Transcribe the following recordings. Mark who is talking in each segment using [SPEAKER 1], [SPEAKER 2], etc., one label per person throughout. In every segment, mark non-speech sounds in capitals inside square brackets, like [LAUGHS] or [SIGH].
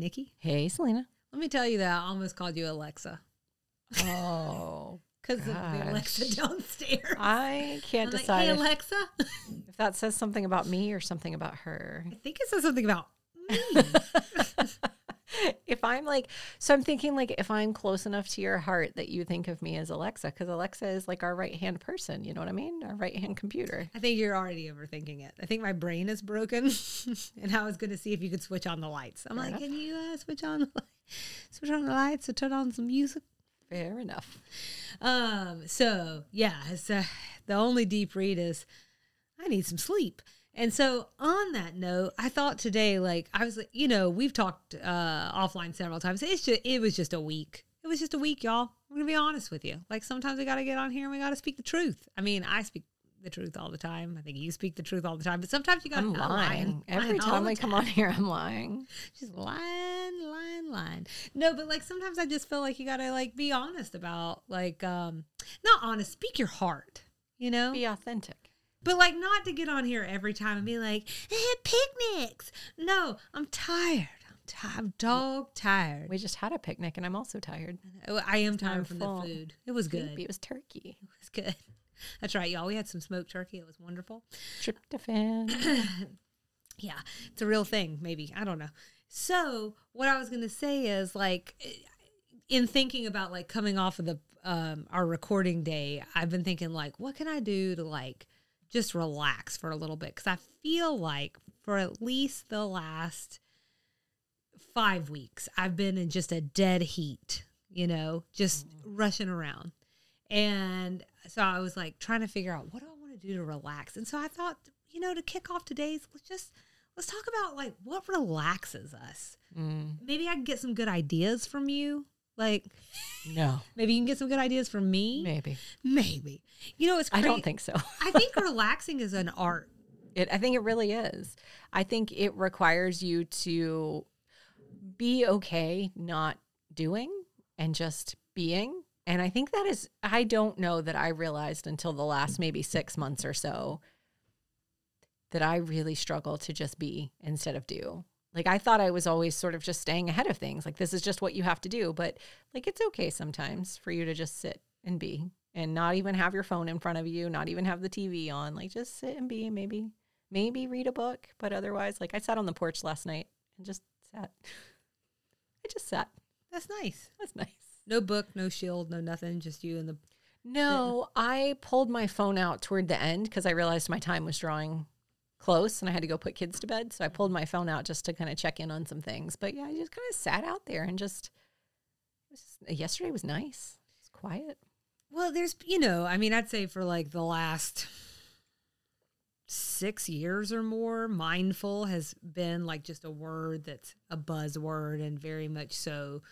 [SPEAKER 1] Hey, Nikki.
[SPEAKER 2] Hey, Salina.
[SPEAKER 1] Let me tell you that I almost called you Alexa
[SPEAKER 2] Oh, [LAUGHS]
[SPEAKER 1] because of the Alexa downstairs.
[SPEAKER 2] I can't
[SPEAKER 1] I'm like,
[SPEAKER 2] decide
[SPEAKER 1] hey, Alexa. [LAUGHS]
[SPEAKER 2] if that says something about me or something about her.
[SPEAKER 1] I think it says something about me. [LAUGHS] [LAUGHS]
[SPEAKER 2] if I'm like, so I'm thinking like if I'm close enough to your heart that you think of me as Alexa, because Alexa is like our right hand person. You know what I mean? Our right hand computer.
[SPEAKER 1] I think you're already overthinking it. I think my brain is broken, [LAUGHS] and I was going to see if you could switch on the lights. I'm
[SPEAKER 2] Fair
[SPEAKER 1] like,
[SPEAKER 2] enough.
[SPEAKER 1] can you uh, switch on the [LAUGHS] switch on the lights or turn on some music?
[SPEAKER 2] Fair enough.
[SPEAKER 1] Um. So yeah, it's, uh, the only deep read is I need some sleep. And so on that note, I thought today, like I was, like, you know, we've talked uh, offline several times. It's just, it was just a week. It was just a week, y'all. I'm gonna be honest with you. Like sometimes we got to get on here and we got to speak the truth. I mean, I speak the truth all the time. I think you speak the truth all the time. But sometimes you got
[SPEAKER 2] I'm
[SPEAKER 1] to
[SPEAKER 2] lying. Every
[SPEAKER 1] all
[SPEAKER 2] time I come on here, I'm lying. [LAUGHS]
[SPEAKER 1] just lying, lying, lying. No, but like sometimes I just feel like you gotta like be honest about like um not honest, speak your heart, you know?
[SPEAKER 2] Be authentic.
[SPEAKER 1] But like not to get on here every time and be like, eh, picnics. No, I'm tired. I'm tired. I'm dog tired.
[SPEAKER 2] We just had a picnic and I'm also tired.
[SPEAKER 1] Oh, I am tired from
[SPEAKER 2] fault.
[SPEAKER 1] the food. It was good.
[SPEAKER 2] It was turkey.
[SPEAKER 1] It was good. That's right, y'all. We had some smoked turkey. It was wonderful.
[SPEAKER 2] Tryptophan. [COUGHS]
[SPEAKER 1] Yeah, it's a real thing, maybe. I don't know. So, what I was going to say is like in thinking about like coming off of the um our recording day, I've been thinking like what can I do to like just relax for a little bit cuz I feel like for at least the last 5 weeks I've been in just a dead heat, you know, just rushing around. And so I was like trying to figure out what do I want to do to relax. And so I thought, you know, to kick off today's, let's just let's talk about like what relaxes us.
[SPEAKER 2] Mm,
[SPEAKER 1] Maybe I can get some good ideas from you. Like
[SPEAKER 2] no,
[SPEAKER 1] maybe you can get some good ideas from me.
[SPEAKER 2] maybe.
[SPEAKER 1] Maybe. You know, it's
[SPEAKER 2] I don't think so.
[SPEAKER 1] I think relaxing is an art.
[SPEAKER 2] It, I think it really is. I think it requires you to be okay not doing and just being. And I think that is, I don't know that I realized until the last maybe six months or so that I really struggle to just be instead of do. Like I thought I was always sort of just staying ahead of things. Like this is just what you have to do. But like it's okay sometimes for you to just sit and be and not even have your phone in front of you, not even have the TV on. Like just sit and be, maybe maybe read a book, but otherwise, like I sat on the porch last night and just sat. I just sat.
[SPEAKER 1] That's nice.
[SPEAKER 2] That's nice.
[SPEAKER 1] No book, no shield, no nothing, just you and the
[SPEAKER 2] No, I pulled my phone out toward the end because I realized my time was drawing close and I had to go put kids to bed. So I pulled my phone out just to kind of check in on some things. But yeah, I just kind of sat out there and just, it was, yesterday was nice. It's quiet.
[SPEAKER 1] Well, there's, you know, I mean, I'd say for like the last six years or more, mindful has been like just a word that's a buzzword and very much so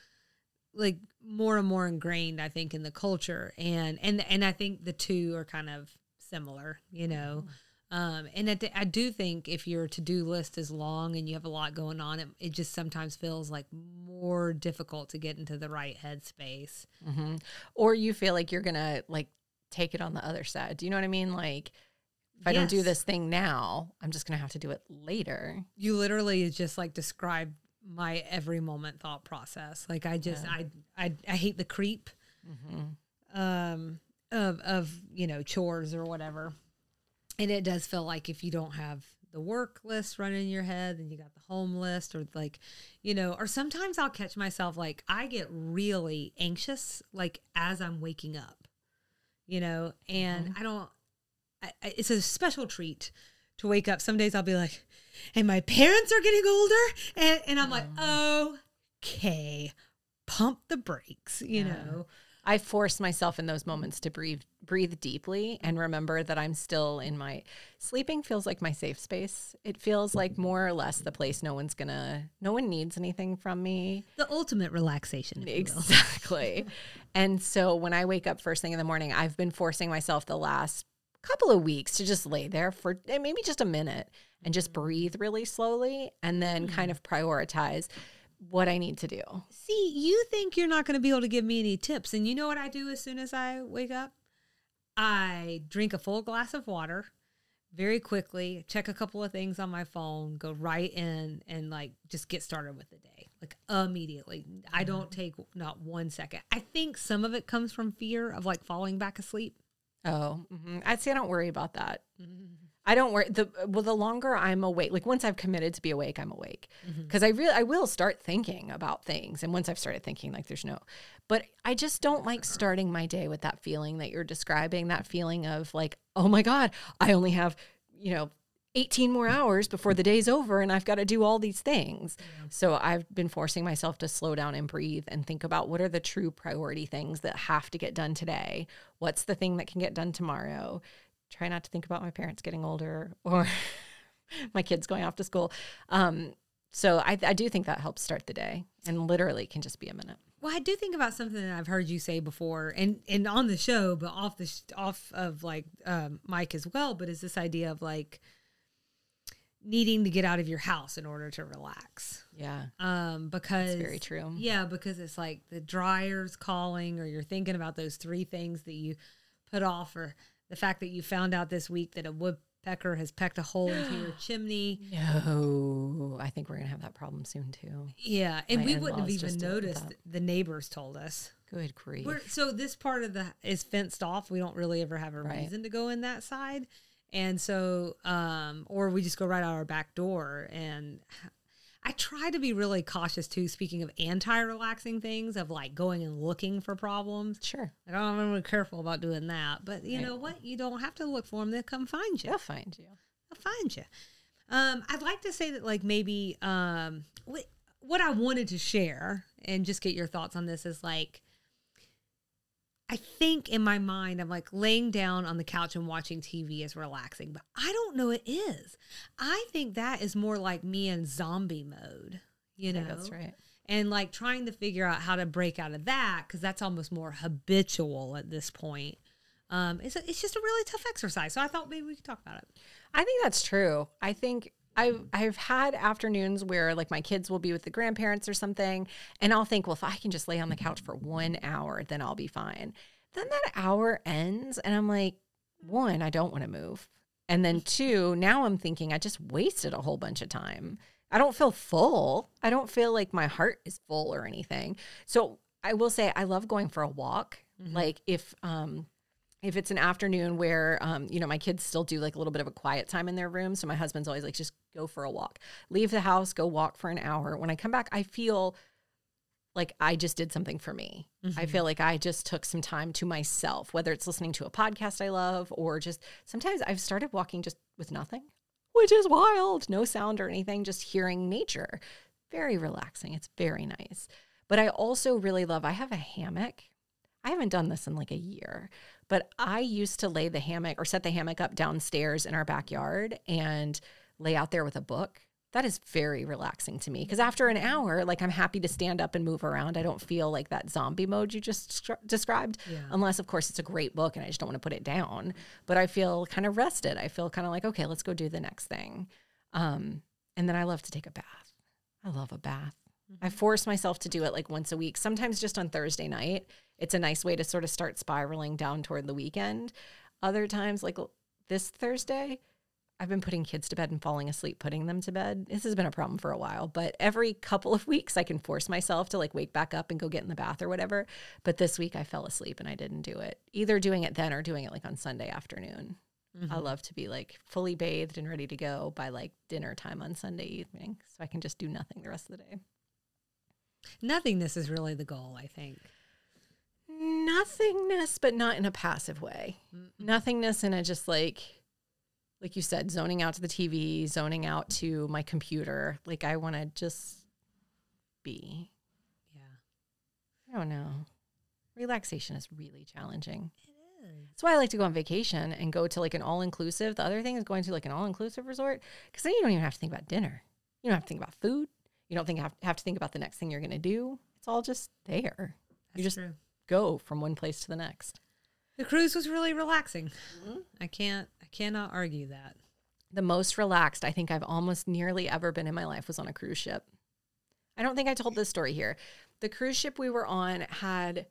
[SPEAKER 1] like more and more ingrained, I think, in the culture. And, and, and I think the two are kind of similar, you know. Mm-hmm. Um, and I, I do think if your to do list is long and you have a lot going on, it, it just sometimes feels like more difficult to get into the right headspace.
[SPEAKER 2] hmm Or you feel like you're going to like take it on the other side. Do you know what I mean? Like, if I don't do this thing now, I'm just going to have to do it later.
[SPEAKER 1] you literally just like describe my every moment thought process like i just
[SPEAKER 2] Yeah.
[SPEAKER 1] I, I i hate the creep
[SPEAKER 2] Mm-hmm.
[SPEAKER 1] um of of you know chores or whatever and it does feel like if you don't have the work list running in your head and you got the home list or like you know or sometimes i'll catch myself like i get really anxious like as i'm waking up you know? And mm-hmm. i don't I, I, it's a special treat to wake up. Some days i'll be like and my parents are getting older and, and i'm like okay pump the brakes you
[SPEAKER 2] Yeah.
[SPEAKER 1] know
[SPEAKER 2] I force myself in those moments to breathe breathe deeply and remember that I'm still in my sleeping feels like my safe space. It feels like more or less the place no one's gonna no one needs anything from me.
[SPEAKER 1] the ultimate relaxation if you will.
[SPEAKER 2] Exactly. and so when I wake up first thing in the morning, I've been forcing myself the last couple of weeks to just lay there for eh, maybe just a minute and just breathe really slowly and then kind of prioritize what I need to do.
[SPEAKER 1] See, you think you're not going to be able to give me any tips. And you know what I do as soon as I wake up? I drink a full glass of water very quickly, check a couple of things on my phone, go right in and like just get started with the day. Like immediately. I don't take not one second. I think some of it comes from fear of like falling back asleep.
[SPEAKER 2] Oh, mhm. I'd say I don't worry about that. I don't worry. The well, the longer I'm awake, like once I've committed to be awake, I'm awake mm-hmm. because I really I will start thinking about things, and once I've started thinking, like there's no, but I just don't like starting my day with that feeling that you're describing. That feeling of like, oh my god, I only have, you know. 18 more hours before the day's over and I've got to do all these things. So I've been forcing myself to slow down and breathe and think about what are the true priority things that have to get done today? What's the thing that can get done tomorrow? Try not to think about my parents getting older or [LAUGHS] my kids going off to school. Um, so I, I do think that helps start the day and literally can just be a minute.
[SPEAKER 1] Well, I do think about something that I've heard you say before, and and on the show, but off the sh- off of like um, mic as well. But is this idea of like needing to get out of your house in order to relax?
[SPEAKER 2] Yeah.
[SPEAKER 1] Um, because
[SPEAKER 2] That's very true.
[SPEAKER 1] Yeah, because it's like the dryer's calling, or you're thinking about those three things that you put off, or the fact that you found out this week that a woodpecker has pecked a hole into your [GASPS] chimney.
[SPEAKER 2] No, I think we're going to have that problem soon too.
[SPEAKER 1] Yeah, and
[SPEAKER 2] My
[SPEAKER 1] we wouldn't have even
[SPEAKER 2] just dealt with
[SPEAKER 1] noticed. The neighbors told us.
[SPEAKER 2] Good grief.
[SPEAKER 1] We're, so this part of the is fenced off. We don't really ever have a
[SPEAKER 2] Right.
[SPEAKER 1] reason to go in that side, and so um, or we just go right out our back door. And I try to be really cautious too. Speaking of anti-relaxing things, of like going and looking for problems.
[SPEAKER 2] sure.
[SPEAKER 1] Like I'm really careful about doing that. But you
[SPEAKER 2] Right.
[SPEAKER 1] know what? You don't have to look for them. They'll come find you.
[SPEAKER 2] They'll find you.
[SPEAKER 1] I'll find you. Um, I'd like to say that, like, maybe um, what, what I wanted to share and just get your thoughts on this is like, I think in my mind, I'm like laying down on the couch and watching TV is relaxing, but I don't know it is. I think that is more like me in zombie mode, you know?
[SPEAKER 2] that's right.
[SPEAKER 1] And like trying to figure out how to break out of that because that's almost more habitual at this point. Um, it's, a, it's just a really tough exercise. So I thought maybe we could talk about it.
[SPEAKER 2] I think that's true. I think I've I've had afternoons where like my kids will be with the grandparents or something, and I'll think, well, if I can just lay on the couch for one hour, then I'll be fine. Then that hour ends, and I'm like, one, I don't want to move, and then two, now I'm thinking I just wasted a whole bunch of time. I don't feel full. I don't feel like my heart is full or anything. So I will say I love going for a walk. Like if um if it's an afternoon where um, you know my kids still do like a little bit of a quiet time in their room so my husband's always like just go for a walk. Leave the house go walk for an hour. When i come back i feel like i just did something for me. I feel like i just took some time to myself whether it's listening to a podcast i love or just sometimes i've started walking just with nothing which is wild. No sound or anything just hearing nature. Very relaxing. It's very nice. But i also really love i have a hammock. I haven't done this in like a year, but I used to lay the hammock or set the hammock up downstairs in our backyard and lay out there with a book. That is very relaxing to me because after an hour, like I'm happy to stand up and move around. I don't feel like that zombie mode you just described,
[SPEAKER 1] Yeah.
[SPEAKER 2] unless, of course, it's a great book and I just don't want to put it down. But I feel kind of rested. I feel kind of like, okay, let's go do the next thing. Um, and then I love to take a bath. I love a bath. I mm-hmm. force myself to do it like once a week, sometimes just on Thursday night. It's a nice way to sort of start spiraling down toward the weekend. Other times, like this Thursday, I've been putting kids to bed and falling asleep putting them to bed. This has been a problem for a while, but every couple of weeks I can force myself to like wake back up and go get in the bath or whatever. But this week I fell asleep and I didn't do it. Either doing it then or doing it like on Sunday afternoon. I mm-hmm. love to be like fully bathed and ready to go by like dinner time on Sunday evening so I can just do nothing the rest of the day.
[SPEAKER 1] Nothingness is really the goal, I think.
[SPEAKER 2] nothingness, but not in a passive way. Nothingness in a just like, like you said, zoning out to the TV, zoning out to my computer. Like I want to just be.
[SPEAKER 1] Yeah.
[SPEAKER 2] I don't know. Relaxation is really challenging.
[SPEAKER 1] It is.
[SPEAKER 2] That's why I like to go on vacation and go to like an all inclusive. The other thing is going to like an all inclusive resort because then you don't even have to think about dinner. You don't have to think about food. You don't think have, have to think about the next thing you're going to do. It's all just there.
[SPEAKER 1] That's
[SPEAKER 2] just-
[SPEAKER 1] true.
[SPEAKER 2] Go from one place to the next.
[SPEAKER 1] The cruise was really relaxing. I can't I cannot argue that.
[SPEAKER 2] the most relaxed I think I've almost nearly ever been in my life was on a cruise ship. I don't think I told this story here. The cruise ship we were on had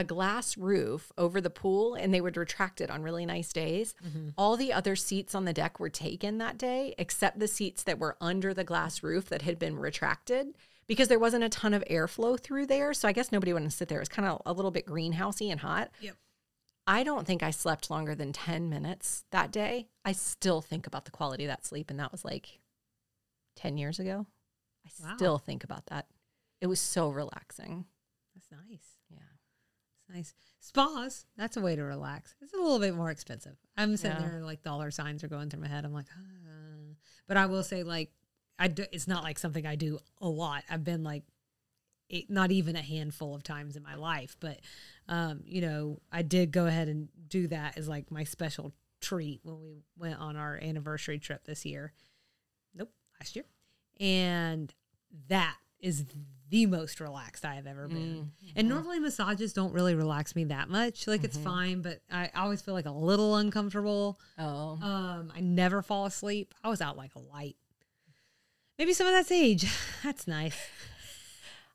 [SPEAKER 2] a glass roof over the pool and they would retract it on really nice days. Mm-hmm. All the other seats on the deck were taken that day except the seats that were under the glass roof that had been retracted because there wasn't a ton of airflow through there. So I guess nobody wanted to sit there. It was kind of a little bit greenhousey and hot.
[SPEAKER 1] Yep.
[SPEAKER 2] I don't think I slept longer than 10 minutes that day. I still think about the quality of that sleep. And that was like 10 years ago. I
[SPEAKER 1] Wow.
[SPEAKER 2] still think about that. It was so relaxing.
[SPEAKER 1] That's nice. Nice. Spas, that's a way to relax. It's a little bit more expensive. I'm sitting
[SPEAKER 2] Yeah.
[SPEAKER 1] there like dollar signs are going through my head. I'm like, ah. but I will say like I do, it's not like something I do a lot. I've been like it, not even a handful of times in my life, but um, you know, I did go ahead and do that as like my special treat when we went on our anniversary trip this year. Nope, last year. And that is the most relaxed I have ever been. And normally massages don't really relax me that much. Like it's fine, but I always feel like a little uncomfortable.
[SPEAKER 2] Oh.
[SPEAKER 1] Um, I never fall asleep. I was out like a light. Maybe some of that's age. [LAUGHS] That's nice.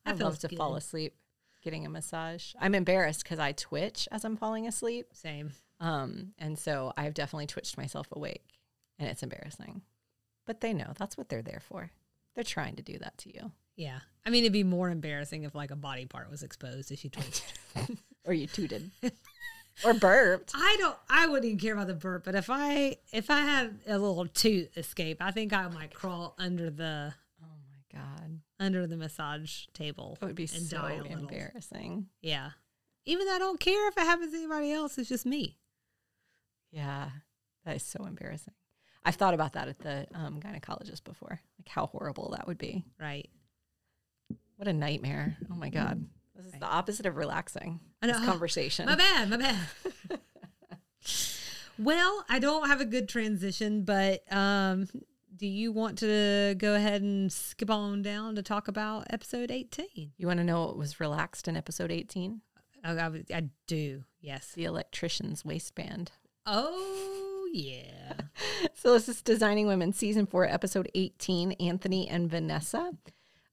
[SPEAKER 2] I
[SPEAKER 1] That
[SPEAKER 2] love
[SPEAKER 1] feels
[SPEAKER 2] to
[SPEAKER 1] good.
[SPEAKER 2] fall asleep getting a massage. I'm embarrassed because I twitch as I'm falling asleep.
[SPEAKER 1] Same.
[SPEAKER 2] Um, and so I've definitely twitched myself awake and it's embarrassing. But they know that's what they're there for. They're trying to do that to you.
[SPEAKER 1] Yeah. I mean, it'd be more embarrassing if like a body part was exposed if you [LAUGHS] twitched.
[SPEAKER 2] Or you tooted. or burped.
[SPEAKER 1] I don't. I wouldn't even care about the burp, but if I if I had a little toot escape, I think I might crawl under the
[SPEAKER 2] Oh my God.
[SPEAKER 1] under the massage table.
[SPEAKER 2] It would be so
[SPEAKER 1] die a little.
[SPEAKER 2] embarrassing.
[SPEAKER 1] Yeah. Even though I don't care if it happens to anybody else, it's just me.
[SPEAKER 2] Yeah. That is so embarrassing. I've thought about that at the um, gynecologist before, like how horrible that would be.
[SPEAKER 1] Right.
[SPEAKER 2] What a nightmare. Oh my God. This is the opposite of relaxing.
[SPEAKER 1] I know.
[SPEAKER 2] This conversation.
[SPEAKER 1] My bad, my bad. [LAUGHS] well, I don't have a good transition, but um, do you want to go ahead and skip on down to talk about episode 18?
[SPEAKER 2] You want to know what was relaxed in episode 18?
[SPEAKER 1] I, I, I do, yes.
[SPEAKER 2] The electrician's waistband.
[SPEAKER 1] Oh, yeah. [LAUGHS]
[SPEAKER 2] So this is Designing Women, season four, episode 18, Anthony and Vanessa.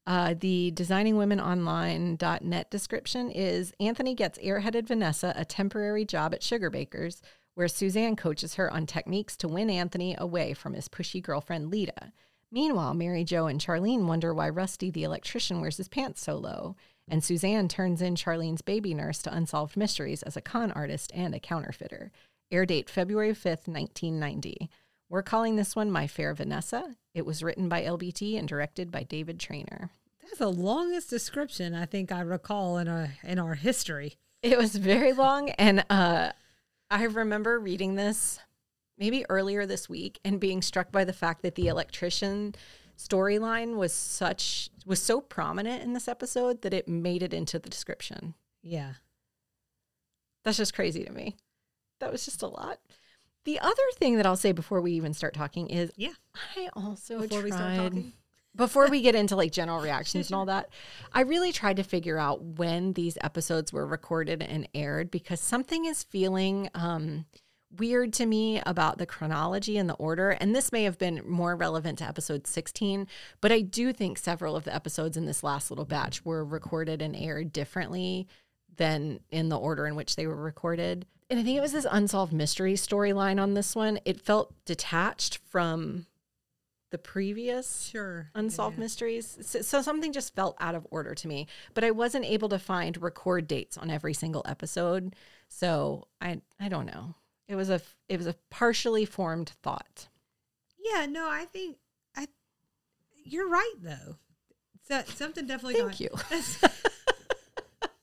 [SPEAKER 2] Uh, the designingwomenonline.net description is Anthony gets airheaded Vanessa a temporary job at Sugarbakers, where Suzanne coaches her on techniques to win Anthony away from his pushy girlfriend Lita. Meanwhile, Mary Jo and Charlene wonder why Rusty the electrician wears his pants so low. And Suzanne turns in Charlene's baby nurse to Unsolved Mysteries as a con artist and a counterfeiter. Air date February 5th, 1990. We're calling this one My Fair Vanessa. It was written by LBT and directed by David Trainer.
[SPEAKER 1] That's the longest description I think I recall in our in our history.
[SPEAKER 2] It was very long, and uh, I remember reading this maybe earlier this week and being struck by the fact that the electrician storyline was such was so prominent in this episode that it made it into the description.
[SPEAKER 1] Yeah.
[SPEAKER 2] That's just crazy to me. That was just a lot. The other thing that I'll say before we even start talking is
[SPEAKER 1] Yeah.
[SPEAKER 2] I also
[SPEAKER 1] Before we start
[SPEAKER 2] tried-
[SPEAKER 1] talking? [LAUGHS]
[SPEAKER 2] before we get into like general [LAUGHS] reactions and all that, I really tried to figure out when these episodes were recorded and aired because something is feeling um, weird to me about the chronology and the order. And this may have been more relevant to episode 16, but I do think several of the episodes in this last little batch were recorded and aired differently than in the order in which they were recorded. And I think it was this unsolved mystery storyline on this one. It felt detached from the previous
[SPEAKER 1] Sure.
[SPEAKER 2] unsolved mysteries. So, so something just felt out of order to me, but I wasn't able to find record dates on every single episode. So I I don't know. It was a it was a partially formed thought.
[SPEAKER 1] Yeah, no, I think I you're right though. So, something definitely
[SPEAKER 2] Thank
[SPEAKER 1] got-
[SPEAKER 2] you.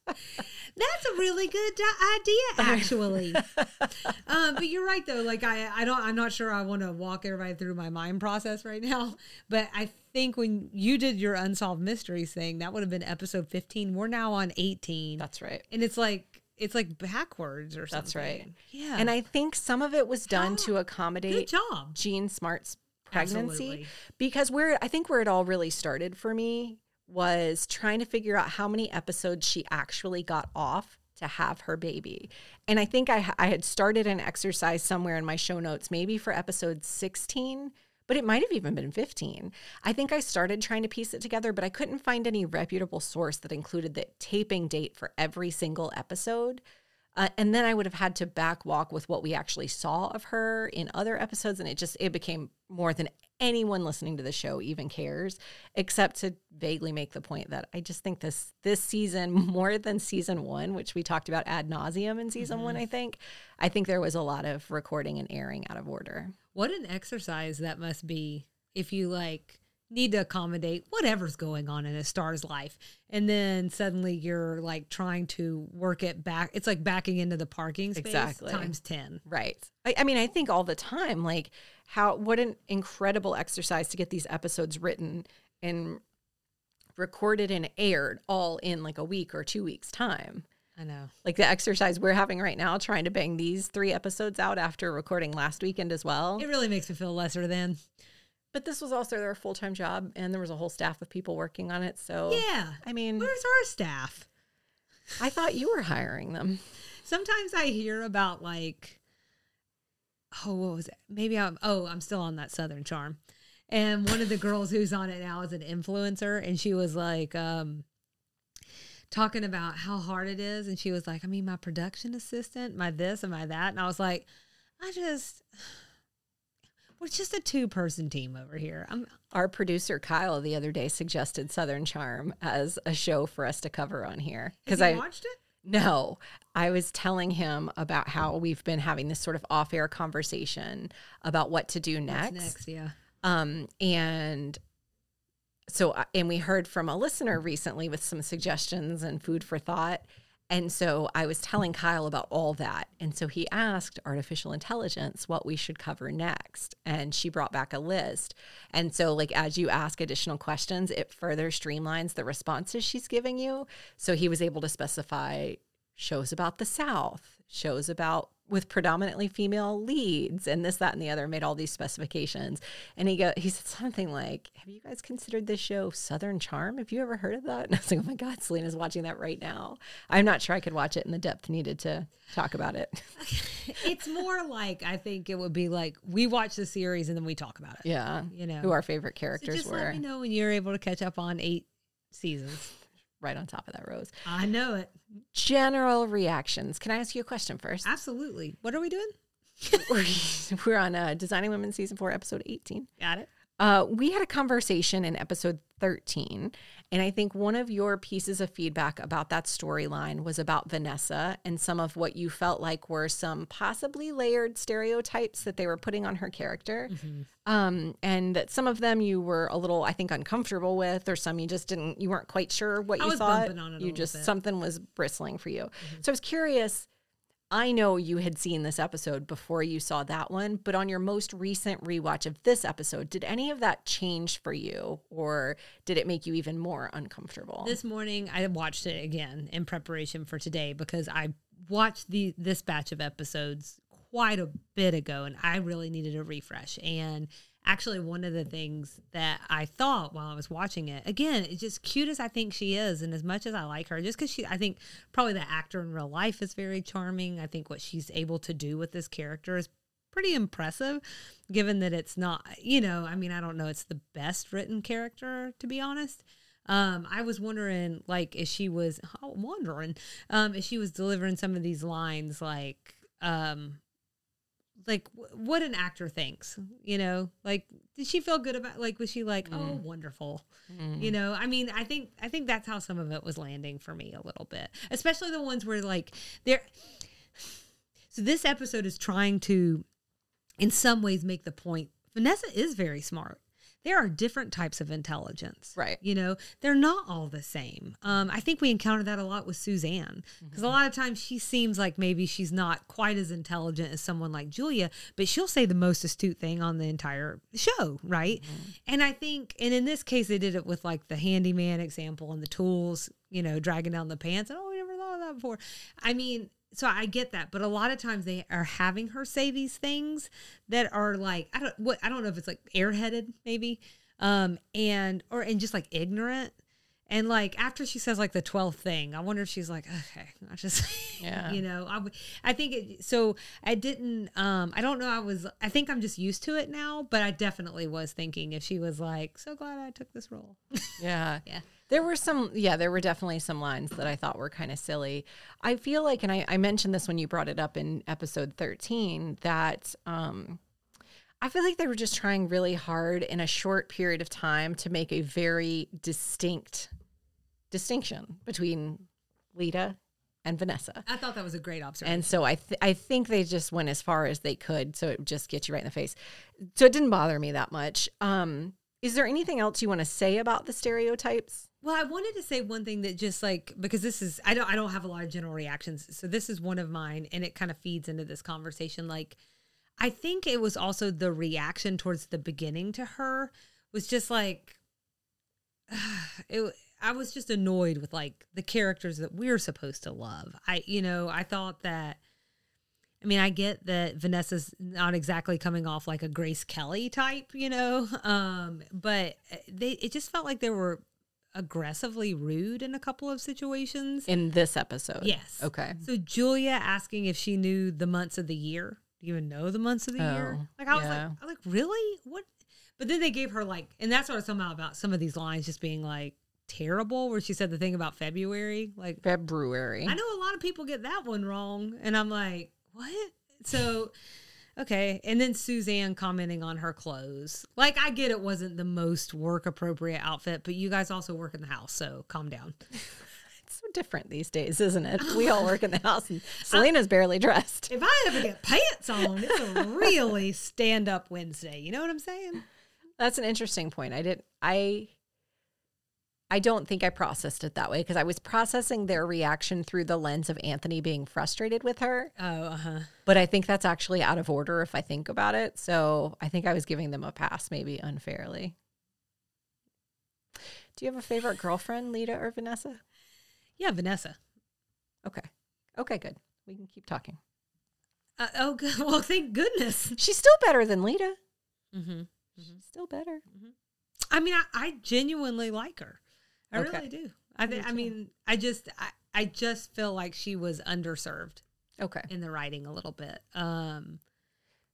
[SPEAKER 2] [LAUGHS] [LAUGHS] [LAUGHS]
[SPEAKER 1] That's a really good idea, actually. [LAUGHS] um, but you're right, though. Like I, I don't. I'm not sure. I want to walk everybody through my mind process right now. But I think when you did your unsolved mysteries thing, that would have been episode 15. We're now on 18,
[SPEAKER 2] That's right.
[SPEAKER 1] and it's like it's like backwards or something.
[SPEAKER 2] That's right.
[SPEAKER 1] Yeah.
[SPEAKER 2] And I think some of it was done to
[SPEAKER 1] Good
[SPEAKER 2] accommodate
[SPEAKER 1] job.
[SPEAKER 2] Jean Smart's pregnancy
[SPEAKER 1] Absolutely.
[SPEAKER 2] because where I think where it all really started for me was trying to figure out how many episodes she actually got off to have her baby. And I think I, I had started an exercise somewhere in my show notes, maybe for episode 16, but it might have even been 15. I think I started trying to piece it together, but I couldn't find any reputable source that included the taping date for every single episode. Uh, and then I would have had to back walk with what we actually saw of her in other episodes, and it just it became more than anyone listening to the show even cares, except to vaguely make the point that I just think this this season [LAUGHS] more than season one, which we talked about ad nauseum in season one. I think, I think there was a lot of recording and airing out of order.
[SPEAKER 1] What an exercise that must be if you like need to accommodate whatever's going on in a star's life and then suddenly you're like trying to work it back it's like backing into the parking space
[SPEAKER 2] Exactly.
[SPEAKER 1] times 10
[SPEAKER 2] Right. I, I mean, I think all the time, like how what an incredible exercise to get these episodes written and recorded and aired all in like a week or two weeks time.
[SPEAKER 1] i know
[SPEAKER 2] Like the exercise we're having right now, trying to bang these three episodes out after recording last weekend as well.
[SPEAKER 1] it really makes me feel lesser than
[SPEAKER 2] But this was also their full time job, and there was a whole staff of people working on it. So
[SPEAKER 1] yeah
[SPEAKER 2] I mean,
[SPEAKER 1] where's our staff
[SPEAKER 2] I thought you were hiring them.
[SPEAKER 1] sometimes i hear about like oh what was it maybe i'm oh i'm still on that southern charm and one of the girls who's on it now is an influencer and she was like um talking about how hard it is and she was like i mean my production assistant my this and my that and i was like i just we're just a two person team over here. I'm
[SPEAKER 2] Our producer Kyle the other day suggested Southern Charm as a show for us to cover on here.
[SPEAKER 1] Because
[SPEAKER 2] I
[SPEAKER 1] watched it?
[SPEAKER 2] No, I was telling him about how we've been having this sort of off air conversation about what to do
[SPEAKER 1] What's
[SPEAKER 2] next.
[SPEAKER 1] next? Yeah.
[SPEAKER 2] Um, and so, and we heard from a listener recently with some suggestions and food for thought. And so I was telling Kyle about all that. And so he asked artificial intelligence what we should cover next. And she brought back a list. And so, like, as you ask additional questions, it further streamlines the responses she's giving you. So he was able to specify shows about the South, shows about with predominantly female leads, and this, that, and the other. Made all these specifications, and he go, he said something like, "Have you guys considered this show Southern Charm? Have you ever heard of that?" [LAUGHS] And I was like, "Oh my God, Salina's watching that right now." I'm not sure I could watch it in the depth needed to talk about it. [LAUGHS]
[SPEAKER 1] it's more like i think it would be like we watch the series and then we talk about it
[SPEAKER 2] yeah,
[SPEAKER 1] you know
[SPEAKER 2] who our favorite
[SPEAKER 1] so
[SPEAKER 2] characters
[SPEAKER 1] just
[SPEAKER 2] were,
[SPEAKER 1] let me know when you're able to catch up on eight seasons
[SPEAKER 2] right on top of that rose.
[SPEAKER 1] i know it
[SPEAKER 2] General reactions. Can I ask you a question first?
[SPEAKER 1] Absolutely. What are we doing?
[SPEAKER 2] we're, [LAUGHS] we're on uh, Designing Women season four, episode 18.
[SPEAKER 1] Got it.
[SPEAKER 2] Uh, we had a conversation in episode 13, and I think one of your pieces of feedback about that storyline was about Vanessa and some of what you felt like were some possibly layered stereotypes that they were putting on her character. Um, and that some of them you were a little, I think, uncomfortable with, or some you just didn't, you weren't quite sure what
[SPEAKER 1] I
[SPEAKER 2] you thought. you just,
[SPEAKER 1] bit.
[SPEAKER 2] something was bristling for you. So I was curious. I know you had seen this episode before you saw that one, but on your most recent rewatch of this episode, did any of that change for you or did it make you even more uncomfortable?
[SPEAKER 1] This morning I watched it again in preparation for today because I watched the this batch of episodes quite a bit ago and I really needed a refresh. And actually one of the things that I thought while I was watching it, again, it's just cute as I think she is and as much as I like her, just because she I think probably the actor in real life is very charming. I think what she's able to do with this character is pretty impressive given that it's not you know i mean i don't know it's the best written character to be honest um i was wondering like if she was oh, wondering um if she was delivering some of these lines like um like w- what an actor thinks you know? Like did she feel good about like was she like oh mm. wonderful mm. you know? I mean i think i think that's how some of it was landing for me a little bit especially the ones where like they're so this episode is trying to in some ways make the point Vanessa is very smart. There are different types of intelligence.
[SPEAKER 2] Right.
[SPEAKER 1] You know, they're not all the same. Um, I think we encounter that a lot with Suzanne because a lot of times she seems like maybe she's not quite as intelligent as someone like Julia, but she'll say the most astute thing on the entire show. Right. And I think, and in this case, they did it with like the handyman example and the tools, you know, dragging down the pants. And oh, we never thought of that before. I mean, so I get that, but a lot of times they are having her say these things that are like I don't what I don't know if it's like airheaded maybe, um, and or and just like ignorant. And like after she says like the twelfth thing, I wonder if she's like, okay, I just, [LAUGHS]
[SPEAKER 2] Yeah.
[SPEAKER 1] you know, I, I think it. So I didn't. Um, I don't know. I was. I think I'm just used to it now. But I definitely was thinking if she was like, so glad I took this role. [LAUGHS]
[SPEAKER 2] yeah.
[SPEAKER 1] yeah.
[SPEAKER 2] There were some, yeah, there were definitely some lines that I thought were kind of silly. I feel like, and I, I mentioned this when you brought it up in episode 13, that um, I feel like they were just trying really hard in a short period of time to make a very distinct distinction between Lita and Vanessa.
[SPEAKER 1] I thought that was a great observation.
[SPEAKER 2] And so I th- I think they just went as far as they could, so it just gets you right in the face. So it didn't bother me that much. Um, is there anything else you want to say about the stereotypes?
[SPEAKER 1] Well, I wanted to say one thing that just like because this is I don't I don't have a lot of general reactions. So this is one of mine and it kind of feeds into this conversation like I think it was also the reaction towards the beginning to her was just like [SIGHS] it I was just annoyed with like the characters that we're supposed to love. I you know, I thought that I mean, I get that Vanessa's not exactly coming off like a Grace Kelly type, you know, [LAUGHS] um, but they it just felt like they were aggressively rude in a couple of situations.
[SPEAKER 2] In this episode.
[SPEAKER 1] Yes.
[SPEAKER 2] Okay.
[SPEAKER 1] So Julia asking if she knew the months of the year. Do you even know the months of the year?
[SPEAKER 2] Oh,
[SPEAKER 1] Like I was
[SPEAKER 2] yeah.
[SPEAKER 1] like, I was like, really? What? But then they gave her like, and that's what I was talking about about some of these lines just being like terrible. Where she said the thing about February, like
[SPEAKER 2] February.
[SPEAKER 1] I know a lot of people get that one wrong, and I'm like, what? So, okay. And then Suzanne commenting on her clothes. Like, I get it wasn't the most work appropriate outfit, but you guys also work in the house, so calm down. [LAUGHS]
[SPEAKER 2] It's so different these days, isn't it? We all work in the house and [LAUGHS] Salina's barely dressed.
[SPEAKER 1] If I ever get pants on, it's a really stand up Wednesday. You know what I'm saying?
[SPEAKER 2] That's an interesting point. I did I I don't think I processed it that way because I was processing their reaction through the lens of Anthony being frustrated with her.
[SPEAKER 1] Oh, uh huh.
[SPEAKER 2] But I think that's actually out of order if I think about it. So I think I was giving them a pass, maybe unfairly. Do you have a favorite girlfriend, Lita or Vanessa?
[SPEAKER 1] Yeah, Vanessa.
[SPEAKER 2] Okay. Okay, good. We can keep talking.
[SPEAKER 1] Uh, oh, good. [LAUGHS] Well, thank goodness.
[SPEAKER 2] She's still better than Lita.
[SPEAKER 1] Mm-hmm.
[SPEAKER 2] She's still better.
[SPEAKER 1] I mean, I, I genuinely like her. I
[SPEAKER 2] Okay.
[SPEAKER 1] really do. I
[SPEAKER 2] Me
[SPEAKER 1] think. I mean, I just, I, I just feel like she was underserved.
[SPEAKER 2] Okay.
[SPEAKER 1] in the writing a little bit. Um,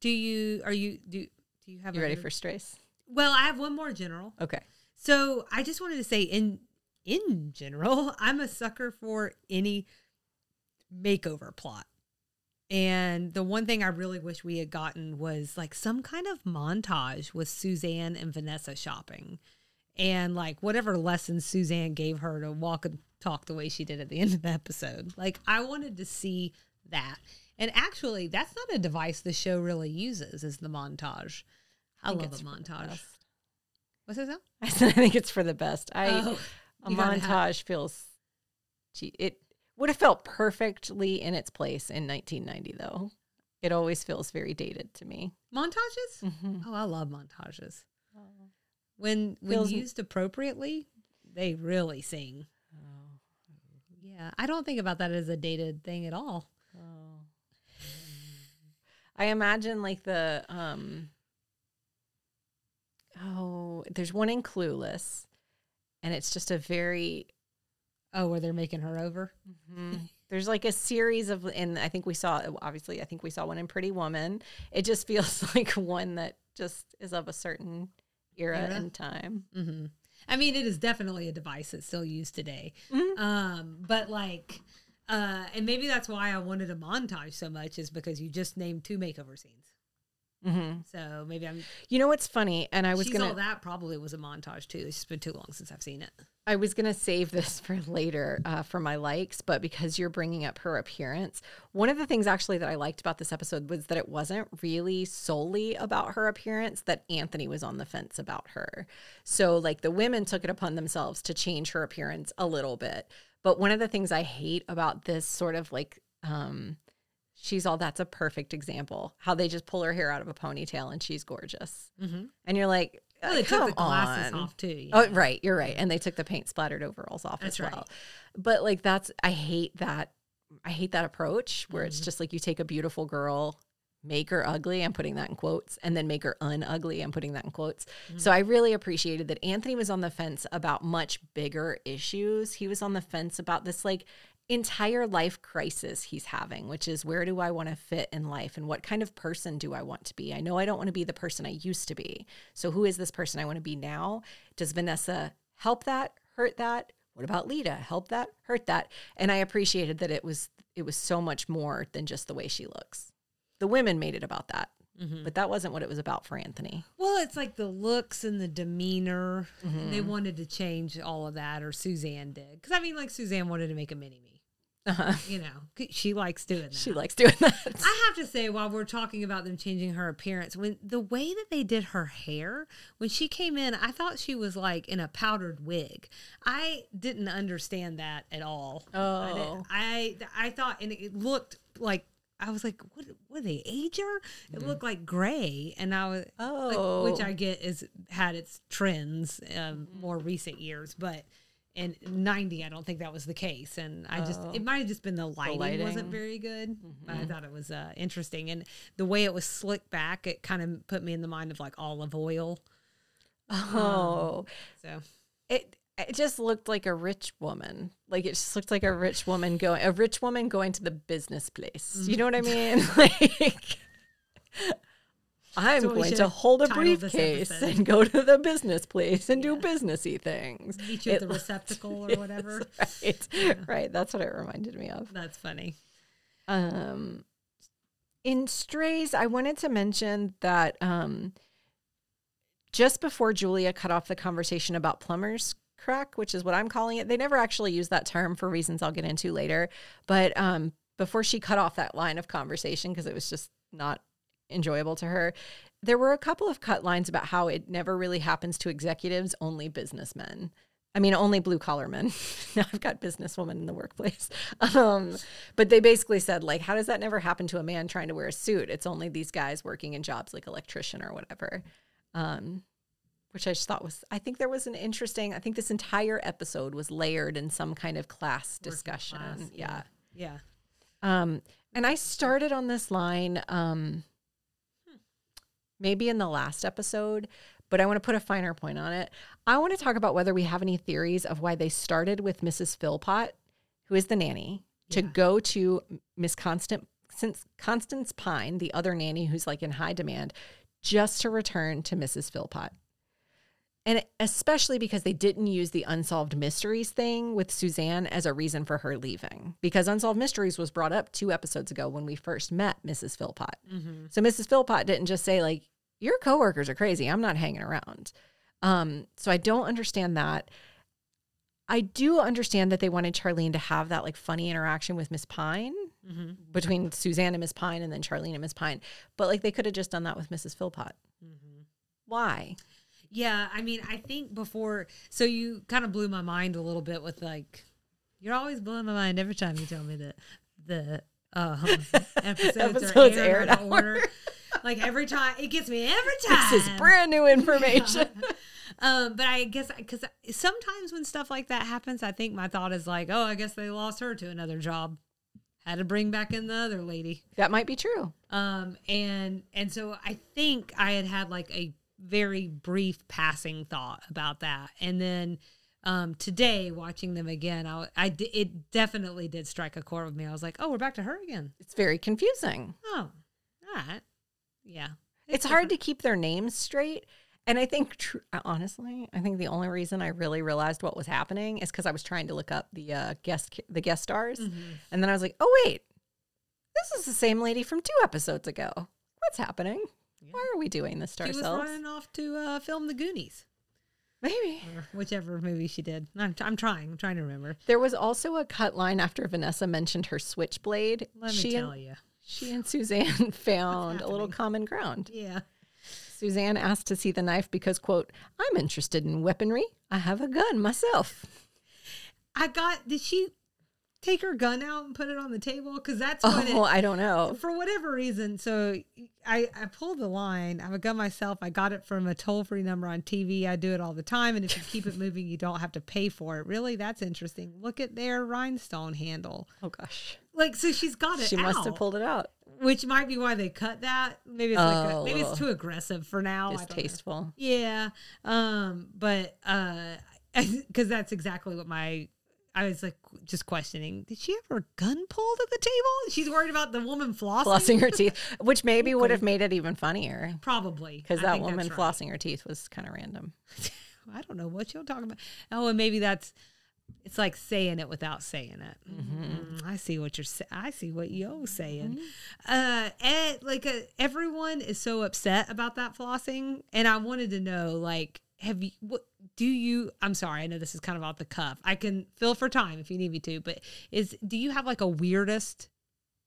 [SPEAKER 1] do you are you do do you have
[SPEAKER 2] You ready for Strays?
[SPEAKER 1] Well, I have one more general.
[SPEAKER 2] Okay.
[SPEAKER 1] So I just wanted to say in in general, [LAUGHS] I'm a sucker for any makeover plot. And the one thing I really wish we had gotten was like some kind of montage with Suzanne and Vanessa shopping. And like whatever lessons Suzanne gave her to walk and talk the way she did at the end of the episode. Like I wanted to see that. And actually, that's not a device the show really uses is the montage. I,
[SPEAKER 2] think
[SPEAKER 1] love a
[SPEAKER 2] the
[SPEAKER 1] montage. What's that sound? [LAUGHS]
[SPEAKER 2] I said I think it's for the best. I
[SPEAKER 1] Oh,
[SPEAKER 2] a montage feels gee, it would have felt perfectly in its place in 1990 though. It always feels very dated to me.
[SPEAKER 1] montages.
[SPEAKER 2] Mhm.
[SPEAKER 1] Oh, I love montages. When when
[SPEAKER 2] Feels-
[SPEAKER 1] used appropriately, they really sing. Yeah, I don't think about that as a dated thing at all. Oh.
[SPEAKER 2] I imagine like the um oh, there's one in Clueless, and it's just a very
[SPEAKER 1] Oh, where they're making her over.
[SPEAKER 2] there's like a series of and I think we saw obviously I think we saw one in Pretty Woman. It just [LAUGHS] feels like one that just is of a certain era,
[SPEAKER 1] Era?
[SPEAKER 2] and time.
[SPEAKER 1] hmm I mean, it is definitely a device that's still used today.
[SPEAKER 2] Mhm.
[SPEAKER 1] Um, but like, uh, and maybe that's why I wanted a montage so much is because you just named two makeover scenes.
[SPEAKER 2] Mm-hmm.
[SPEAKER 1] So maybe I'm.
[SPEAKER 2] You know what's funny? And I was gonna
[SPEAKER 1] all that probably was a montage too. It's just been too long since I've seen it.
[SPEAKER 2] I was gonna save this [LAUGHS] for later uh, for my likes, but because you're bringing up her appearance, one of the things actually that I liked about this episode was that it wasn't really solely about her appearance. That Anthony was on the fence about her. So like the women took it upon themselves to change her appearance a little bit. But one of the things I hate about this sort of like um, she's all that's a perfect example how they just pull her hair out of a ponytail and she's gorgeous,
[SPEAKER 1] Mm-hmm.
[SPEAKER 2] and you're like.
[SPEAKER 1] Well, they
[SPEAKER 2] come
[SPEAKER 1] took the glasses
[SPEAKER 2] on.
[SPEAKER 1] off too. you
[SPEAKER 2] Oh, right. You're right. And they took the paint splattered overalls off
[SPEAKER 1] That's
[SPEAKER 2] as
[SPEAKER 1] right.
[SPEAKER 2] well. But like that's I hate that I hate that approach where it's
[SPEAKER 1] Mhm.
[SPEAKER 2] just like you take a beautiful girl, make her ugly, I'm putting that in quotes, and then make her unugly, I'm putting that in quotes. So I really appreciated that Anthony was on the fence about much bigger issues. He was on the fence about this like entire life crisis he's having, which is where do I want to fit in life and what kind of person do I want to be? I know I don't want to be the person I used to be. So who is this person I want to be now? Does Vanessa help that, hurt that? What about Lita? Help that? Hurt that? And I appreciated that it was it was so much more than just the way she looks. The women made it about that. But that wasn't what it was about for Anthony.
[SPEAKER 1] Well, it's like the looks and the demeanor.
[SPEAKER 2] Mm-hmm.
[SPEAKER 1] They wanted to change all of that, or Suzanne did. Because I mean, like Suzanne wanted to make a mini me. Uh-huh. You know, she likes doing that.
[SPEAKER 2] She likes doing that.
[SPEAKER 1] I have to say, while we're talking about them changing her appearance, when the way that they did her hair, when she came in, I thought she was like in a powdered wig. I didn't understand that at all. I,
[SPEAKER 2] Oh.
[SPEAKER 1] didn't- I I thought, and it looked like I was like, what? What they age her? It mm-hmm. looked like gray, and I was like,
[SPEAKER 2] Oh.
[SPEAKER 1] which I get is had its trends um, mm-hmm. more recent years, but. In 90, I don't think that was the case. And I just, it might have just been the lighting, wasn't
[SPEAKER 2] lighting. Mm-hmm.
[SPEAKER 1] very good. But I thought it was uh, interesting. And the way it was slicked back, it kind of put me in the mind of like olive oil.
[SPEAKER 2] oh.
[SPEAKER 1] So,
[SPEAKER 2] It it just looked like a rich woman. Like it just looked like a rich woman going a rich woman going to the business place. You know what I mean? [LAUGHS] like I'm
[SPEAKER 1] So
[SPEAKER 2] going to hold a briefcase and go to the business place and do businessy things.
[SPEAKER 1] meet you at
[SPEAKER 2] It
[SPEAKER 1] the receptacle or whatever. [LAUGHS]
[SPEAKER 2] Right. [LAUGHS] Right. That's what it reminded me of.
[SPEAKER 1] That's funny.
[SPEAKER 2] Um, in Strays, I wanted to mention that um, just before Julia cut off the conversation about plumber's crack, which is what I'm calling it, they never actually use that term for reasons I'll get into later. But um, before she cut off that line of conversation, because it was just not enjoyable to her, there were a couple of cut lines about how it never really happens to executives, only businessmen. I mean, only blue collar men. now [LAUGHS] I've got businesswomen in the workplace. [LAUGHS] Um, but they basically said, like, how does that never happen to a man trying to wear a suit? It's only these guys working in jobs like electrician or whatever. Um, which I just thought was, I think there was an interesting, I think this entire episode was layered in some kind of class discussion.
[SPEAKER 1] class,
[SPEAKER 2] yeah.
[SPEAKER 1] Yeah.
[SPEAKER 2] Um, and I started on this line um, maybe in the last episode, but I want to put a finer point on it. I want to talk about whether we have any theories of why they started with Mrs. Philpott, who is the nanny, to go to Miss Constant since Constance Pine, the other nanny who's like in high demand, just to return to Mrs. Philpott. And especially because they didn't use the unsolved mysteries thing with Suzanne as a reason for her leaving. Because unsolved mysteries was brought up two episodes ago when we first met Mrs. Philpott. Mm-hmm. So Mrs. Philpott didn't just say, like, your coworkers are crazy. I'm not hanging around. Um, so I don't understand that. I do understand that they wanted Charlene to have that like funny interaction with Miss Pine mm-hmm. between Suzanne and Miss Pine and then Charlene and Miss Pine. But like they could have just done that with Mrs. Philpott. Mm-hmm. Why?
[SPEAKER 1] Yeah, I mean, I think before, so you kind of blew my mind a little bit with like, you're always blowing my mind every time you tell me that the uh, episodes, [LAUGHS]
[SPEAKER 2] Episodes
[SPEAKER 1] are
[SPEAKER 2] aired
[SPEAKER 1] aired out order. like every time, it gets me every time. [LAUGHS]
[SPEAKER 2] This is brand new information. [LAUGHS]
[SPEAKER 1] um, but I guess because sometimes when stuff like that happens, I think my thought is like, oh, I guess they lost her to another job. Had to bring back in the other lady.
[SPEAKER 2] that might be true.
[SPEAKER 1] Um, and and so I think I had had like a very brief passing thought about that, and then um, today watching them again, I, I it definitely did strike a chord with me. I was like, oh, we're back to her again.
[SPEAKER 2] It's very confusing.
[SPEAKER 1] Oh, all right, yeah.
[SPEAKER 2] It's, hard to keep their names straight. And I think, tr- honestly, I think the only reason I really realized what was happening is because I was trying to look up the uh, guest the guest stars, and then I was like, "Oh wait, this is the same lady from two episodes ago. What's happening? Why are we doing this to
[SPEAKER 1] She was
[SPEAKER 2] ourselves?"
[SPEAKER 1] running off to uh, film The Goonies,
[SPEAKER 2] Maybe
[SPEAKER 1] or whichever movie she did. I'm, I'm trying. I'm trying to remember.
[SPEAKER 2] there was also a cut line after Vanessa mentioned her switchblade.
[SPEAKER 1] Let me
[SPEAKER 2] she
[SPEAKER 1] tell
[SPEAKER 2] and,
[SPEAKER 1] you.
[SPEAKER 2] she and Suzanne [LAUGHS] found a little common ground.
[SPEAKER 1] Yeah.
[SPEAKER 2] Suzanne asked to see the knife because, quote, I'm interested in weaponry. I have a gun myself.
[SPEAKER 1] I got. Did she take her gun out and put it on the table? Because that's what
[SPEAKER 2] Oh,
[SPEAKER 1] it,
[SPEAKER 2] I don't know.
[SPEAKER 1] for whatever reason. So I I pulled the line. I have a gun myself. I got it from a toll free number on TV. I do it all the time. And if you keep it moving, you don't have to pay for it. Really, that's interesting. Look at their rhinestone handle.
[SPEAKER 2] Oh, gosh.
[SPEAKER 1] Like so, she's got it.
[SPEAKER 2] She must have pulled it out.
[SPEAKER 1] which might be why they cut that. Maybe it's like
[SPEAKER 2] Oh,
[SPEAKER 1] a, maybe it's too aggressive for now. I don't know.
[SPEAKER 2] Distasteful.
[SPEAKER 1] Yeah. Um, but uh [LAUGHS] because that's exactly what my I was like just questioning. Did she have her gun pulled at the table? She's worried about the woman flossing.
[SPEAKER 2] Flossing her teeth, [LAUGHS] which maybe would have made it even funnier
[SPEAKER 1] Probably.
[SPEAKER 2] because that woman
[SPEAKER 1] right.
[SPEAKER 2] flossing her teeth was kind of random. [LAUGHS]
[SPEAKER 1] I don't know what you're talking about. Oh, and maybe that's it's like saying it without saying it. Mm, I see what you're saying. I see what you're saying. Uh, and, like uh, everyone is so upset about that flossing, and I wanted to know, like, have you? What do you? I'm sorry, I know this is kind of off the cuff. I can fill for time if you need me to, but is do you have like a weirdest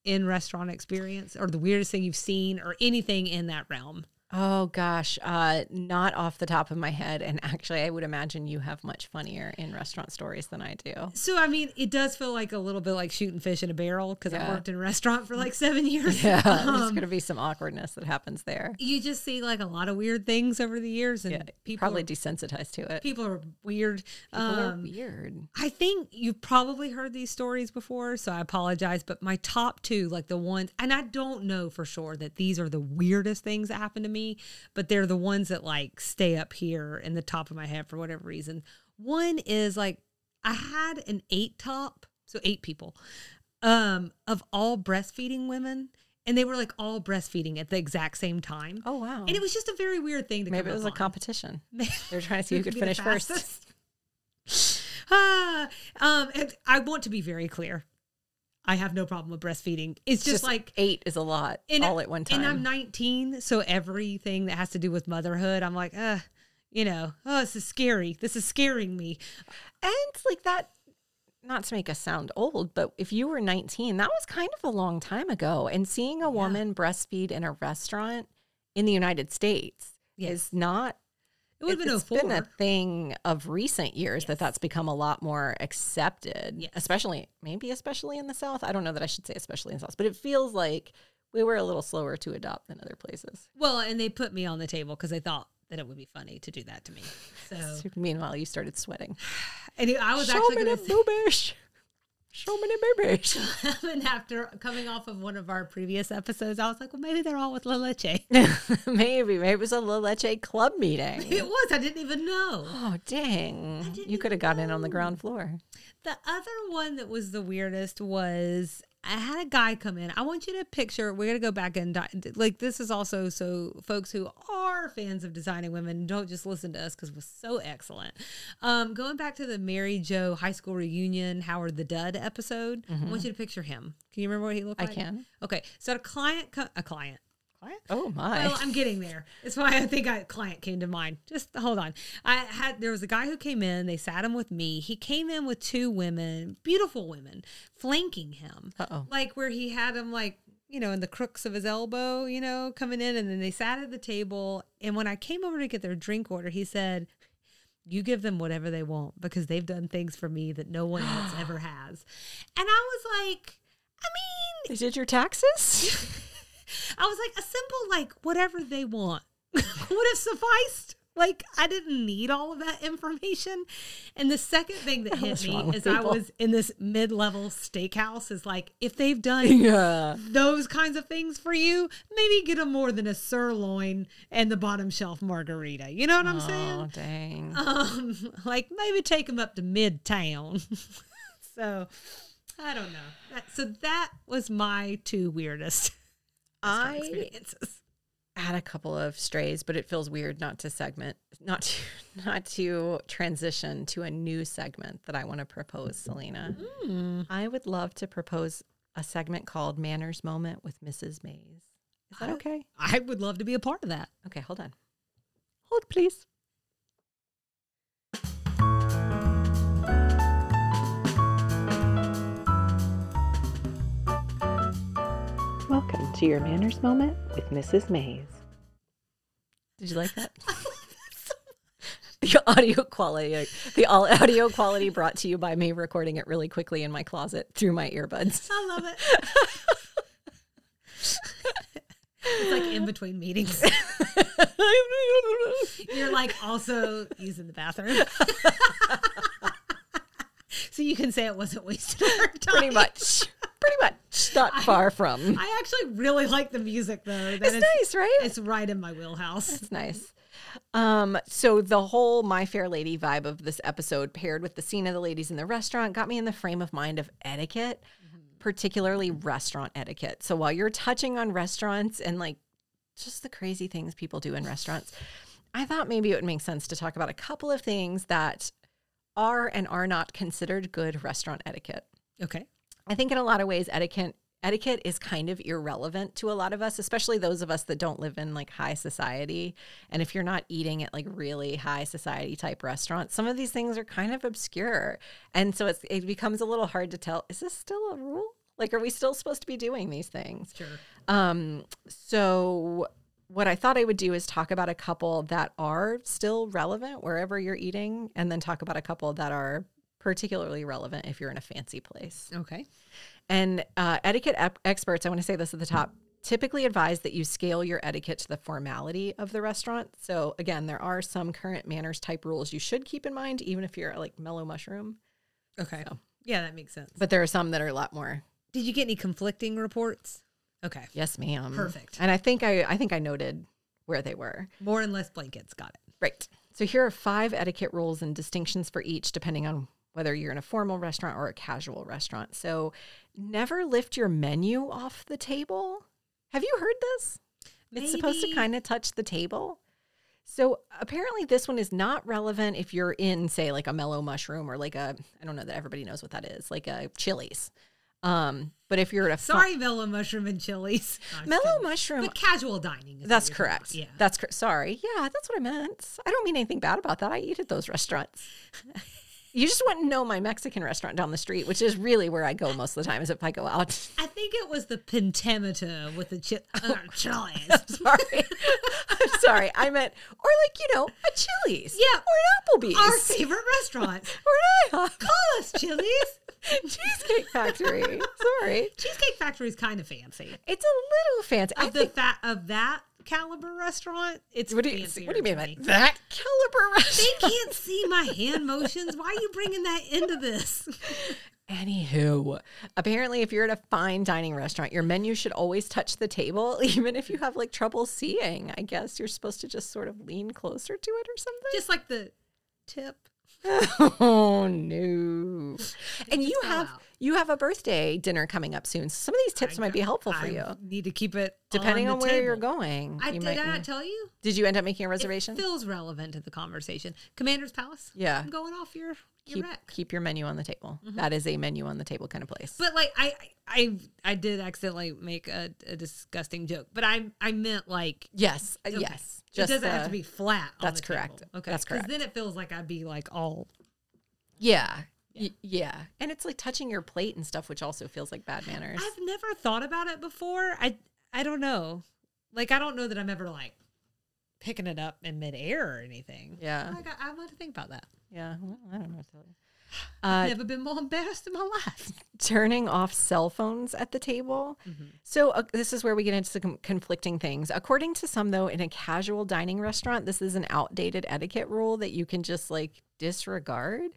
[SPEAKER 1] in restaurant experience, or the weirdest thing you've seen, or anything in that realm?
[SPEAKER 2] Oh gosh, uh, not off the top of my head. And actually, I would imagine you have much funnier in restaurant stories than I do.
[SPEAKER 1] So I mean, it does feel like a little bit like shooting fish in a barrel because I worked in a restaurant for like seven [LAUGHS] years.
[SPEAKER 2] Yeah, there's
[SPEAKER 1] Um,
[SPEAKER 2] going to be some awkwardness that happens there.
[SPEAKER 1] you just see like a lot of weird things over the years, and
[SPEAKER 2] Yeah,
[SPEAKER 1] people
[SPEAKER 2] probably
[SPEAKER 1] are,
[SPEAKER 2] desensitized to it.
[SPEAKER 1] people are weird.
[SPEAKER 2] People are
[SPEAKER 1] Um,
[SPEAKER 2] weird.
[SPEAKER 1] I think you've probably heard these stories before, so I apologize. But my top two, like the ones, and I don't know for sure that these are the weirdest things that happened to me, but they're the ones that like stay up here in the top of my head for whatever reason. One is like I had an eight top, so eight people, um, of all breastfeeding women, and they were like all breastfeeding at the exact same time.
[SPEAKER 2] Oh wow.
[SPEAKER 1] And it was just a very weird thing to
[SPEAKER 2] Maybe it was a
[SPEAKER 1] on.
[SPEAKER 2] competition.
[SPEAKER 1] Maybe- [LAUGHS]
[SPEAKER 2] They were trying to see who could finish first. [LAUGHS]
[SPEAKER 1] ah, um, and I want to be very clear. I have no problem with breastfeeding. It's just,
[SPEAKER 2] Just
[SPEAKER 1] like
[SPEAKER 2] eight is a lot
[SPEAKER 1] and-
[SPEAKER 2] all at one time.
[SPEAKER 1] And I'm 19, so everything that has to do with motherhood, I'm like, uh, you know, oh, this is scary. This is scaring me.
[SPEAKER 2] And like that, not to make us sound old, but if you were 19, that was kind of a long time ago. And seeing a woman breastfeed in a restaurant in the United States
[SPEAKER 1] Yes.
[SPEAKER 2] is not.
[SPEAKER 1] It would have been
[SPEAKER 2] it's
[SPEAKER 1] 04.
[SPEAKER 2] been a oh thing of recent years that that's become a lot more accepted,
[SPEAKER 1] Yes.
[SPEAKER 2] especially maybe especially in the South. I don't know that I should say especially in the South, but it feels like we were a little slower to adopt than other places.
[SPEAKER 1] well, and they put me on the table because they thought that it would be funny to do that to me. [LAUGHS] So,
[SPEAKER 2] Meanwhile, you started sweating. [SIGHS]
[SPEAKER 1] and I was
[SPEAKER 2] Show
[SPEAKER 1] actually going to
[SPEAKER 2] boobies. Show me the boobies. [LAUGHS]
[SPEAKER 1] and after coming off of one of our previous episodes, I was like, well, maybe they're all with La Leche. [LAUGHS]
[SPEAKER 2] maybe. Maybe it was a La Leche club meeting.
[SPEAKER 1] It was. I didn't even know.
[SPEAKER 2] Oh, dang. You could have gotten in on the ground floor.
[SPEAKER 1] The other one that was the weirdest was I had a guy come in. I want you to picture. We're gonna go back and like this is also so folks who are fans of designing women don't just listen to us because we're so excellent. Um, going back to the Mary Jo high school reunion Howard the Dud episode, I want you to picture him. Can you remember what he looked
[SPEAKER 2] Mm-hmm. I can.
[SPEAKER 1] Okay, so a client, co- a client, client.
[SPEAKER 2] Oh, my.
[SPEAKER 1] Well, I'm getting there. That's why I think I client came to mind. Just hold on. I had there was a guy who came in. They sat him with me. He came in with two women, beautiful women, flanking him.
[SPEAKER 2] Uh-oh.
[SPEAKER 1] Like where he had them like you know in the crooks of his elbow, you know, coming in, and then they sat at the table. And when I came over to get their drink order, he said. You give them whatever they want because they've done things for me that no one else [GASPS] ever has. And I was like, I mean,
[SPEAKER 2] They did your taxes? [LAUGHS]
[SPEAKER 1] I was like, a simple like whatever they want [LAUGHS] would have sufficed. Like I didn't need all of that information. And the second thing that [LAUGHS] hit
[SPEAKER 2] What's
[SPEAKER 1] me
[SPEAKER 2] is
[SPEAKER 1] as I was in this mid-level steakhouse is like, if they've done [LAUGHS]
[SPEAKER 2] yeah.
[SPEAKER 1] those kinds of things for you, maybe get them more than a sirloin and the bottom shelf margarita. You know what I'm
[SPEAKER 2] Oh,
[SPEAKER 1] saying?
[SPEAKER 2] dang.
[SPEAKER 1] Um, like maybe take them up to midtown. so I don't know. That, so that was my two weirdest
[SPEAKER 2] I had a couple of strays, but it feels weird not to segment, not to, [LAUGHS] not to transition to a new segment that I want to propose, Salina.
[SPEAKER 1] Mm.
[SPEAKER 2] I would love to propose a segment called Manners Moment with Mrs. Mayes. Is that
[SPEAKER 1] I-
[SPEAKER 2] okay?
[SPEAKER 1] I would love to be a part of that.
[SPEAKER 2] Okay, hold on. Hold, please. To your manners moment with Mrs. Mayes. Did you like that? [LAUGHS] the audio quality, the all audio quality brought to you by me recording it really quickly in my closet through my earbuds.
[SPEAKER 1] I love it. [LAUGHS] it's like in between meetings. [LAUGHS] You're like also using the bathroom. [LAUGHS] so you can say it wasn't wasted our time.
[SPEAKER 2] pretty much, pretty much, not [LAUGHS] far from.
[SPEAKER 1] I actually really like the music though. That
[SPEAKER 2] It's
[SPEAKER 1] is-
[SPEAKER 2] nice, right?
[SPEAKER 1] It's right in my wheelhouse.
[SPEAKER 2] It's nice. Um, so the whole My Fair Lady vibe of this episode, paired with the scene of the ladies in the restaurant, got me in the frame of mind of etiquette, particularly restaurant etiquette. So while you're touching on restaurants and like just the crazy things people do in restaurants, I thought maybe it would make sense to talk about a couple of things that are and are not considered good restaurant etiquette.
[SPEAKER 1] Okay.
[SPEAKER 2] I think in a lot of ways, etiquette etiquette is kind of irrelevant to a lot of us, especially those of us that don't live in like high society. And if you're not eating at like really high society type restaurants, some of these things are kind of obscure. And so it's, it becomes a little hard to tell is this still a rule? Like, are we still supposed to be doing these things?
[SPEAKER 1] Sure.
[SPEAKER 2] Um, so what I thought I would do is talk about a couple that are still relevant wherever you're eating, and then talk about a couple that are particularly relevant if you're in a fancy place.
[SPEAKER 1] Okay.
[SPEAKER 2] And uh, etiquette ep- experts, I want to say this at the top, typically advise that you scale your etiquette to the formality of the restaurant. So, again, there are some current manners type rules you should keep in mind, even if you're like mellow mushroom.
[SPEAKER 1] Okay.
[SPEAKER 2] So.
[SPEAKER 1] Yeah, that makes sense.
[SPEAKER 2] But there are some that are a lot more.
[SPEAKER 1] Did you get any conflicting reports? Okay.
[SPEAKER 2] Yes, ma'am.
[SPEAKER 1] Perfect.
[SPEAKER 2] And I think I, I think I noted where they were.
[SPEAKER 1] More and less blankets. Got it.
[SPEAKER 2] Right. So here are five etiquette rules and distinctions for each, depending on whether you're in a formal restaurant or a casual restaurant. So never lift your menu off the table. Have you heard this? It's supposed to kind of touch the table. So apparently this one is not relevant if you're in, say, like a mellow mushroom or like a I don't know that everybody knows what that is, like a Chili's. Um, but if you're at a
[SPEAKER 1] Sorry, mellow mushroom and Chili's. No,
[SPEAKER 2] mellow
[SPEAKER 1] kidding.
[SPEAKER 2] mushroom,
[SPEAKER 1] But casual dining. is
[SPEAKER 2] that's
[SPEAKER 1] you're talking about.
[SPEAKER 2] correct.
[SPEAKER 1] Yeah.
[SPEAKER 2] That's cor- sorry. Yeah, that's what I meant. I don't mean anything bad about that. I eat at those restaurants. [LAUGHS] you just wouldn't know my Mexican restaurant down the street, which is really where I go most of the time. Is if I go out.
[SPEAKER 1] I think it was the pentameter with the chi- uh, [LAUGHS] Chili's. [LAUGHS]
[SPEAKER 2] sorry, I'm sorry. I meant or like you know a Chili's.
[SPEAKER 1] Yeah.
[SPEAKER 2] or an Applebee's.
[SPEAKER 1] Our favorite restaurant,
[SPEAKER 2] or an IHOP.
[SPEAKER 1] Call us Chili's.
[SPEAKER 2] Cheesecake Factory. sorry,
[SPEAKER 1] Cheesecake Factory is kind of fancy.
[SPEAKER 2] it's a little fancy. I
[SPEAKER 1] Of the
[SPEAKER 2] think.
[SPEAKER 1] fat of that caliber restaurant, it's
[SPEAKER 2] What do you What do you mean by that caliber restaurant?
[SPEAKER 1] They can't see my hand motions. Why are you bringing that into this?
[SPEAKER 2] Anywho, apparently, if you're at a fine dining restaurant, your menu should always touch the table, [LAUGHS] even if you have like trouble seeing. I guess you're supposed to just sort of lean closer to it or something.
[SPEAKER 1] Just like the tip. [LAUGHS]
[SPEAKER 2] oh no! And you have
[SPEAKER 1] out.
[SPEAKER 2] you have a birthday dinner coming up soon. So some of these tips might be helpful for
[SPEAKER 1] I
[SPEAKER 2] you,
[SPEAKER 1] Need to keep it
[SPEAKER 2] depending
[SPEAKER 1] on,
[SPEAKER 2] on, where you're going.
[SPEAKER 1] I
[SPEAKER 2] you
[SPEAKER 1] did
[SPEAKER 2] might
[SPEAKER 1] I tell you?
[SPEAKER 2] Did you end up making a reservation?
[SPEAKER 1] It feels relevant to the conversation. Commander's Palace.
[SPEAKER 2] Yeah.
[SPEAKER 1] I'm going off your your
[SPEAKER 2] keep
[SPEAKER 1] rec.
[SPEAKER 2] keep your menu on the table. That is a menu on the table kind of place.
[SPEAKER 1] But like I I I did accidentally make a, a disgusting joke, but I I meant like
[SPEAKER 2] yes, uh,
[SPEAKER 1] okay.
[SPEAKER 2] yes.
[SPEAKER 1] It doesn't
[SPEAKER 2] uh,
[SPEAKER 1] have to be flat. on
[SPEAKER 2] that's
[SPEAKER 1] the table.
[SPEAKER 2] correct.
[SPEAKER 1] Okay,
[SPEAKER 2] That's correct.
[SPEAKER 1] Because then it feels like I'd be like all
[SPEAKER 2] Yeah. Y- yeah. And it's like touching your plate and stuff, which also feels like bad manners.
[SPEAKER 1] I've never thought about it before. I I don't know. Like I don't know that I'm ever like picking it up in midair or anything.
[SPEAKER 2] yeah.
[SPEAKER 1] I got I want to think about that.
[SPEAKER 2] Yeah. Well, I don't know what to tell you.
[SPEAKER 1] I've
[SPEAKER 2] Uh,
[SPEAKER 1] never been more embarrassed in my life.
[SPEAKER 2] turning off cell phones at the table. So, uh, this is where we get into some conflicting things. According to some, though, in a casual dining restaurant, this is an outdated etiquette rule that you can just like disregard.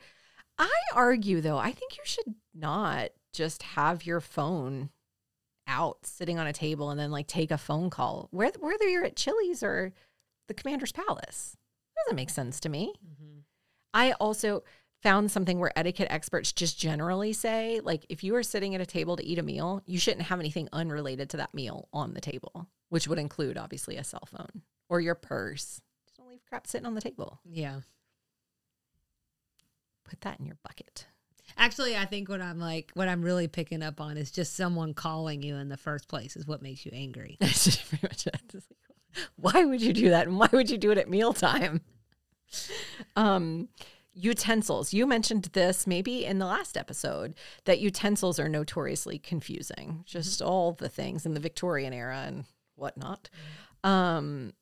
[SPEAKER 2] I argue, though, I think you should not just have your phone out sitting on a table and then like take a phone call, whether, whether you're at Chili's or the Commander's Palace. Doesn't make sense to me. I also found something where etiquette experts just generally say like if you are sitting at a table to eat a meal, you shouldn't have anything unrelated to that meal on the table, which would include obviously a cell phone or your purse. Just don't leave crap sitting on the table.
[SPEAKER 1] Yeah.
[SPEAKER 2] Put that in your bucket.
[SPEAKER 1] Actually, I think what I'm like, what I'm really picking up on is just someone calling you in the first place is what makes you angry. [LAUGHS]
[SPEAKER 2] That's just pretty much it. Why would you do that? And why would you do it at mealtime? [LAUGHS] Um, utensils. You mentioned this maybe in the last episode that utensils are notoriously confusing. Just all the things in the Victorian era and whatnot. Um,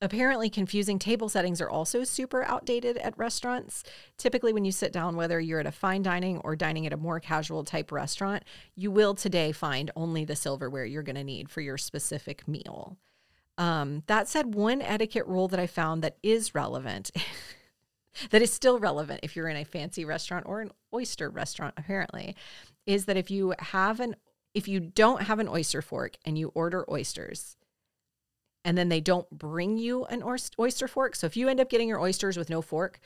[SPEAKER 2] apparently, confusing table settings are also super outdated at restaurants. Typically, when you sit down, whether you're at a fine dining or dining at a more casual type restaurant, you will today find only the silverware you're going to need for your specific meal. Um, that said, one etiquette rule that I found that is relevant, [LAUGHS] that is still relevant if you're in a fancy restaurant or an oyster restaurant, apparently, is that if you have an if you don't have an oyster fork and you order oysters, and then they don't bring you an oyster fork, so if you end up getting your oysters with no fork,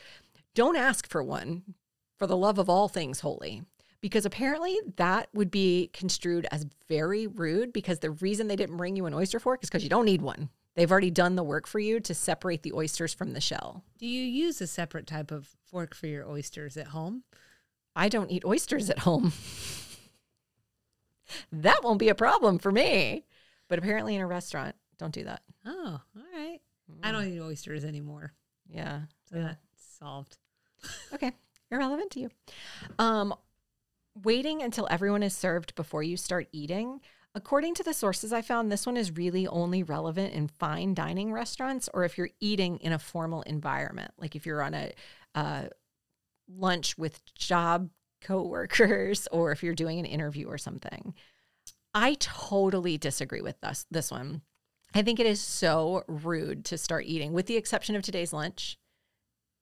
[SPEAKER 2] don't ask for one for the love of all things holy because apparently that would be construed as very rude because the reason they didn't bring you an oyster fork is because you don't need one. They They've already done the work for you to separate the oysters from the shell.
[SPEAKER 1] Do you use a separate type of fork for your oysters at home?
[SPEAKER 2] I don't eat oysters at home. that won't be a problem for me. But apparently, in a restaurant, don't do that.
[SPEAKER 1] Oh, all right. I don't eat oysters anymore.
[SPEAKER 2] Yeah.
[SPEAKER 1] So that's solved.
[SPEAKER 2] Okay. Irrelevant to you. Um, waiting until everyone is served before you start eating. According to the sources I found, this one is really only relevant in fine dining restaurants or if you're eating in a formal environment, like if you're on a uh, lunch with job coworkers or if you're doing an interview or something. I totally disagree with this this one. I think it is so rude to start eating, with the exception of today's lunch,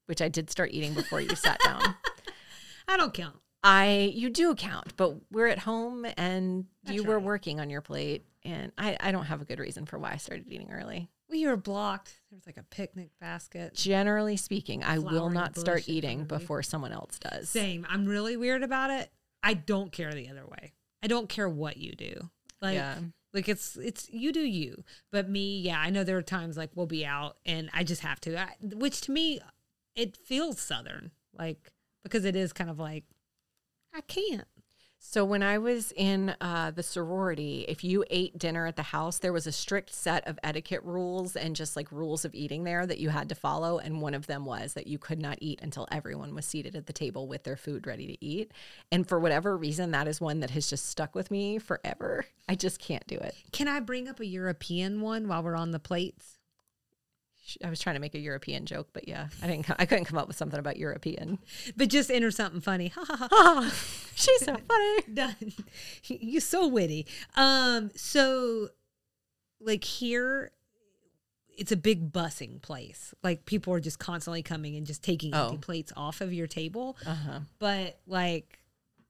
[SPEAKER 2] which I did start eating before you sat down. [LAUGHS]
[SPEAKER 1] I don't count.
[SPEAKER 2] I you do count, but we're at home and
[SPEAKER 1] That's
[SPEAKER 2] you were
[SPEAKER 1] right.
[SPEAKER 2] working on your plate, and I, I don't have a good reason for why I started eating early.
[SPEAKER 1] Well, you were blocked. There was like a picnic basket.
[SPEAKER 2] Generally speaking, I will not start eating before someone else does.
[SPEAKER 1] Same. I'm really weird about it. I don't care the other way. I don't care what you do. Like,
[SPEAKER 2] yeah,
[SPEAKER 1] like it's it's you do you. But me, yeah, I know there are times like we'll be out and I just have to. I, which to me, it feels southern, like because it is kind of like I can't.
[SPEAKER 2] So when I was in uh, the sorority, if you ate dinner at the house, there was a strict set of etiquette rules and just like rules of eating there that you had to follow. And one of them was that you could not eat until everyone was seated at the table with their food ready to eat. And for whatever reason, that is one that has just stuck with me forever. I just can't do it.
[SPEAKER 1] Can I bring up a European one while we're on the plates?
[SPEAKER 2] I was trying to make a European joke, but yeah, I didn't. I couldn't come up with something about European.
[SPEAKER 1] But just enter something funny. Ha ha ha.
[SPEAKER 2] Ah, she's so funny. [LAUGHS]
[SPEAKER 1] done. You're so witty. Um, so like here, it's a big bussing place. Like people are just constantly coming and just taking empty
[SPEAKER 2] Oh.
[SPEAKER 1] plates off of your table.
[SPEAKER 2] Uh huh.
[SPEAKER 1] But like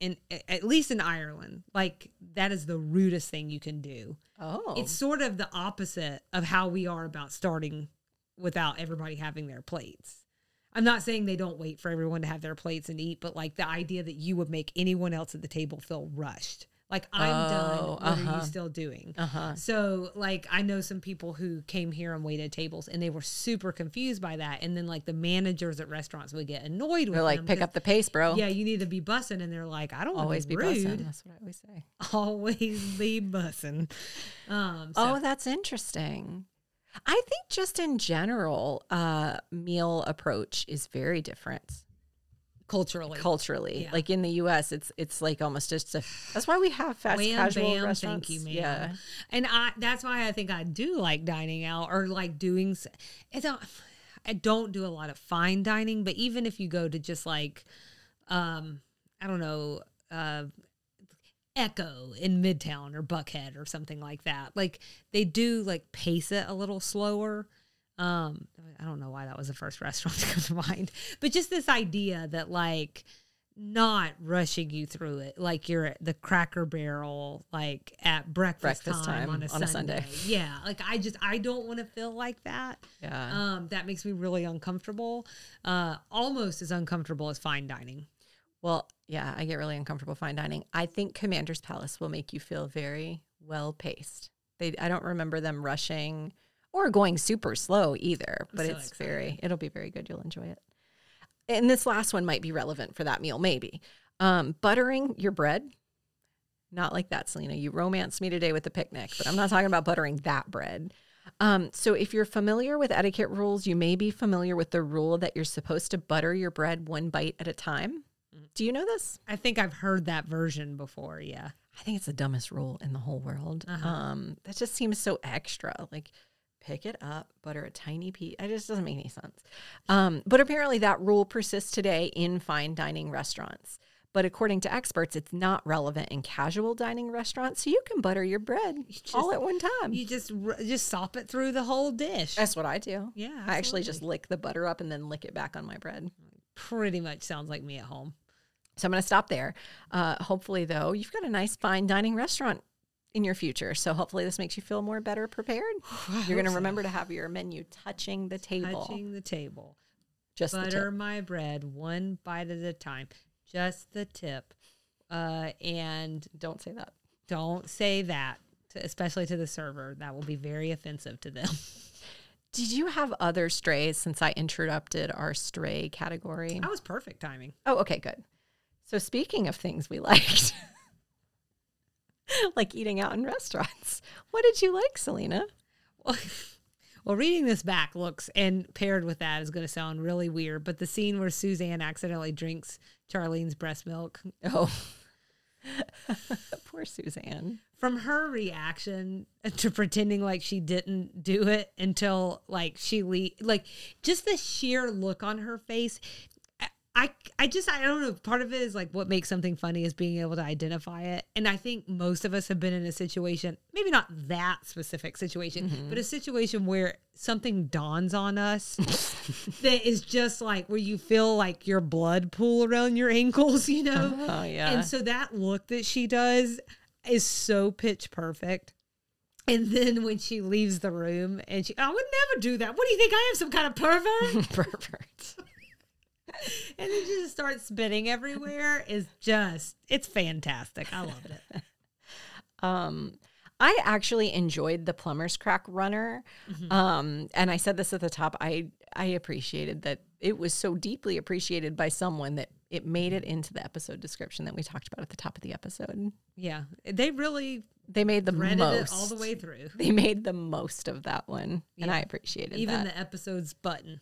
[SPEAKER 1] in at least in Ireland, like that is the rudest thing you can do.
[SPEAKER 2] Oh,
[SPEAKER 1] It's sort of the opposite of how we are about starting without everybody having their plates. I'm not saying they don't wait for everyone to have their plates and eat, but like the idea that you would make anyone else at the table feel rushed. Like I'm done.
[SPEAKER 2] Oh,
[SPEAKER 1] What are
[SPEAKER 2] uh-huh.
[SPEAKER 1] you still doing?
[SPEAKER 2] uh huh.
[SPEAKER 1] So like I know some people who came here and waited tables and they were super confused by that. And then like the managers at restaurants would get annoyed with
[SPEAKER 2] They're like,
[SPEAKER 1] them
[SPEAKER 2] pick up the pace, bro.
[SPEAKER 1] Yeah, you need to be bussing, and they're like, I don't
[SPEAKER 2] always be
[SPEAKER 1] rude.
[SPEAKER 2] bussing. That's what I always say. [LAUGHS]
[SPEAKER 1] Always be bussing. Um, so,
[SPEAKER 2] Oh, that's interesting. I think just in general, uh, meal approach is very different
[SPEAKER 1] culturally,
[SPEAKER 2] culturally.
[SPEAKER 1] Yeah.
[SPEAKER 2] Like in the U.S., it's it's like almost just a. That's why we have fast
[SPEAKER 1] Wham,
[SPEAKER 2] casual
[SPEAKER 1] bam,
[SPEAKER 2] restaurants.
[SPEAKER 1] Thank you, ma'am.
[SPEAKER 2] Yeah,
[SPEAKER 1] And I that's why I think I do like dining out or like doing it's not I don't do a lot of fine dining, but even if you go to just like um I don't know, uh Ecco in Midtown or Buckhead or something like that. Like they do like pace it a little slower. Um I don't know why that was the first [LAUGHS] restaurant to come to mind. But just this idea that like not rushing you through it like you're at the cracker barrel like at breakfast,
[SPEAKER 2] Breakfast
[SPEAKER 1] time,
[SPEAKER 2] time
[SPEAKER 1] on a
[SPEAKER 2] on a
[SPEAKER 1] Sunday.
[SPEAKER 2] Sunday. [LAUGHS]
[SPEAKER 1] Yeah, like I just I don't want to feel like that.
[SPEAKER 2] yeah.
[SPEAKER 1] Um that makes me really uncomfortable. Uh almost as uncomfortable as fine dining.
[SPEAKER 2] Well, yeah, I get really uncomfortable fine dining. I think Commander's Palace will make you feel very well paced. They, I don't remember them rushing or going super slow either, but
[SPEAKER 1] so
[SPEAKER 2] it's very, it'll be very good. You'll enjoy it. And this last one might be relevant for that meal, maybe. Um, buttering your bread. Not like that, Salina. You romanced me today with the picnic, but I'm not talking about buttering that bread. Um, so if you're familiar with etiquette rules, you may be familiar with the rule that you're supposed to butter your bread one bite at a time. Do you know this?
[SPEAKER 1] I think I've heard that version before, yeah.
[SPEAKER 2] I think it's the dumbest rule in the whole world.
[SPEAKER 1] Uh-huh.
[SPEAKER 2] Um, that just seems so extra. Like, pick it up, butter a tiny piece. It just doesn't make any sense. Um, but apparently, that rule persists today in fine dining restaurants. But according to experts, it's not relevant in casual dining restaurants. So you can butter your bread all
[SPEAKER 1] just-
[SPEAKER 2] at one time.
[SPEAKER 1] You just just sop it through the whole dish.
[SPEAKER 2] That's what I do.
[SPEAKER 1] Yeah,
[SPEAKER 2] I actually just lick the butter up and then lick it back on my bread.
[SPEAKER 1] pretty much sounds like me at home.
[SPEAKER 2] So I'm going to stop there. Uh, hopefully, though, you've got a nice fine dining restaurant in your future. So hopefully, this makes you feel more better prepared. [SIGHS] You're going to remember to have your menu touching the table.
[SPEAKER 1] Touching the table.
[SPEAKER 2] Just the
[SPEAKER 1] butter my bread one bite at a time just the tip uh and
[SPEAKER 2] Don't say that.
[SPEAKER 1] don't say that to, especially to the server. That will be very offensive to them. [LAUGHS]
[SPEAKER 2] Did you have other strays since I interrupted our stray category?
[SPEAKER 1] That was perfect timing.
[SPEAKER 2] Oh, okay, good. So speaking of things we [LAUGHS] liked, like eating out in restaurants, what did you like, Salina?
[SPEAKER 1] Well, [LAUGHS] well, reading this back looks and paired with that is going to sound really weird, but the scene where Suzanne accidentally drinks Charlene's breast milk.
[SPEAKER 2] Oh, [LAUGHS] poor Suzanne.
[SPEAKER 1] From her reaction to pretending like she didn't do it until like she le- like just the sheer look on her face I I just I don't know. Part of it is like what makes something funny is being able to identify it. And I think most of us have been in a situation, maybe not that specific situation, mm-hmm. but a situation where something dawns on us [LAUGHS] that is just like where you feel like your blood pool around your ankles, you know?
[SPEAKER 2] Oh yeah.
[SPEAKER 1] And so that look that she does is so pitch perfect. And then when she leaves the room and she, I would never do that. What do you think? I am some kind of pervert? [LAUGHS]
[SPEAKER 2] pervert [LAUGHS]
[SPEAKER 1] and then just starts spitting everywhere is just it's fantastic. I loved it. [LAUGHS]
[SPEAKER 2] Um I actually enjoyed the plumber's crack runner. Mm-hmm. Um, and I said this at the top. I I appreciated that it was so deeply appreciated by someone that it made it into the episode description that we talked about at the top of the episode.
[SPEAKER 1] Yeah. They really
[SPEAKER 2] they made the most
[SPEAKER 1] all the way through.
[SPEAKER 2] They made the most of that one. Yeah. And I appreciated that.
[SPEAKER 1] even
[SPEAKER 2] that.
[SPEAKER 1] the episode's button.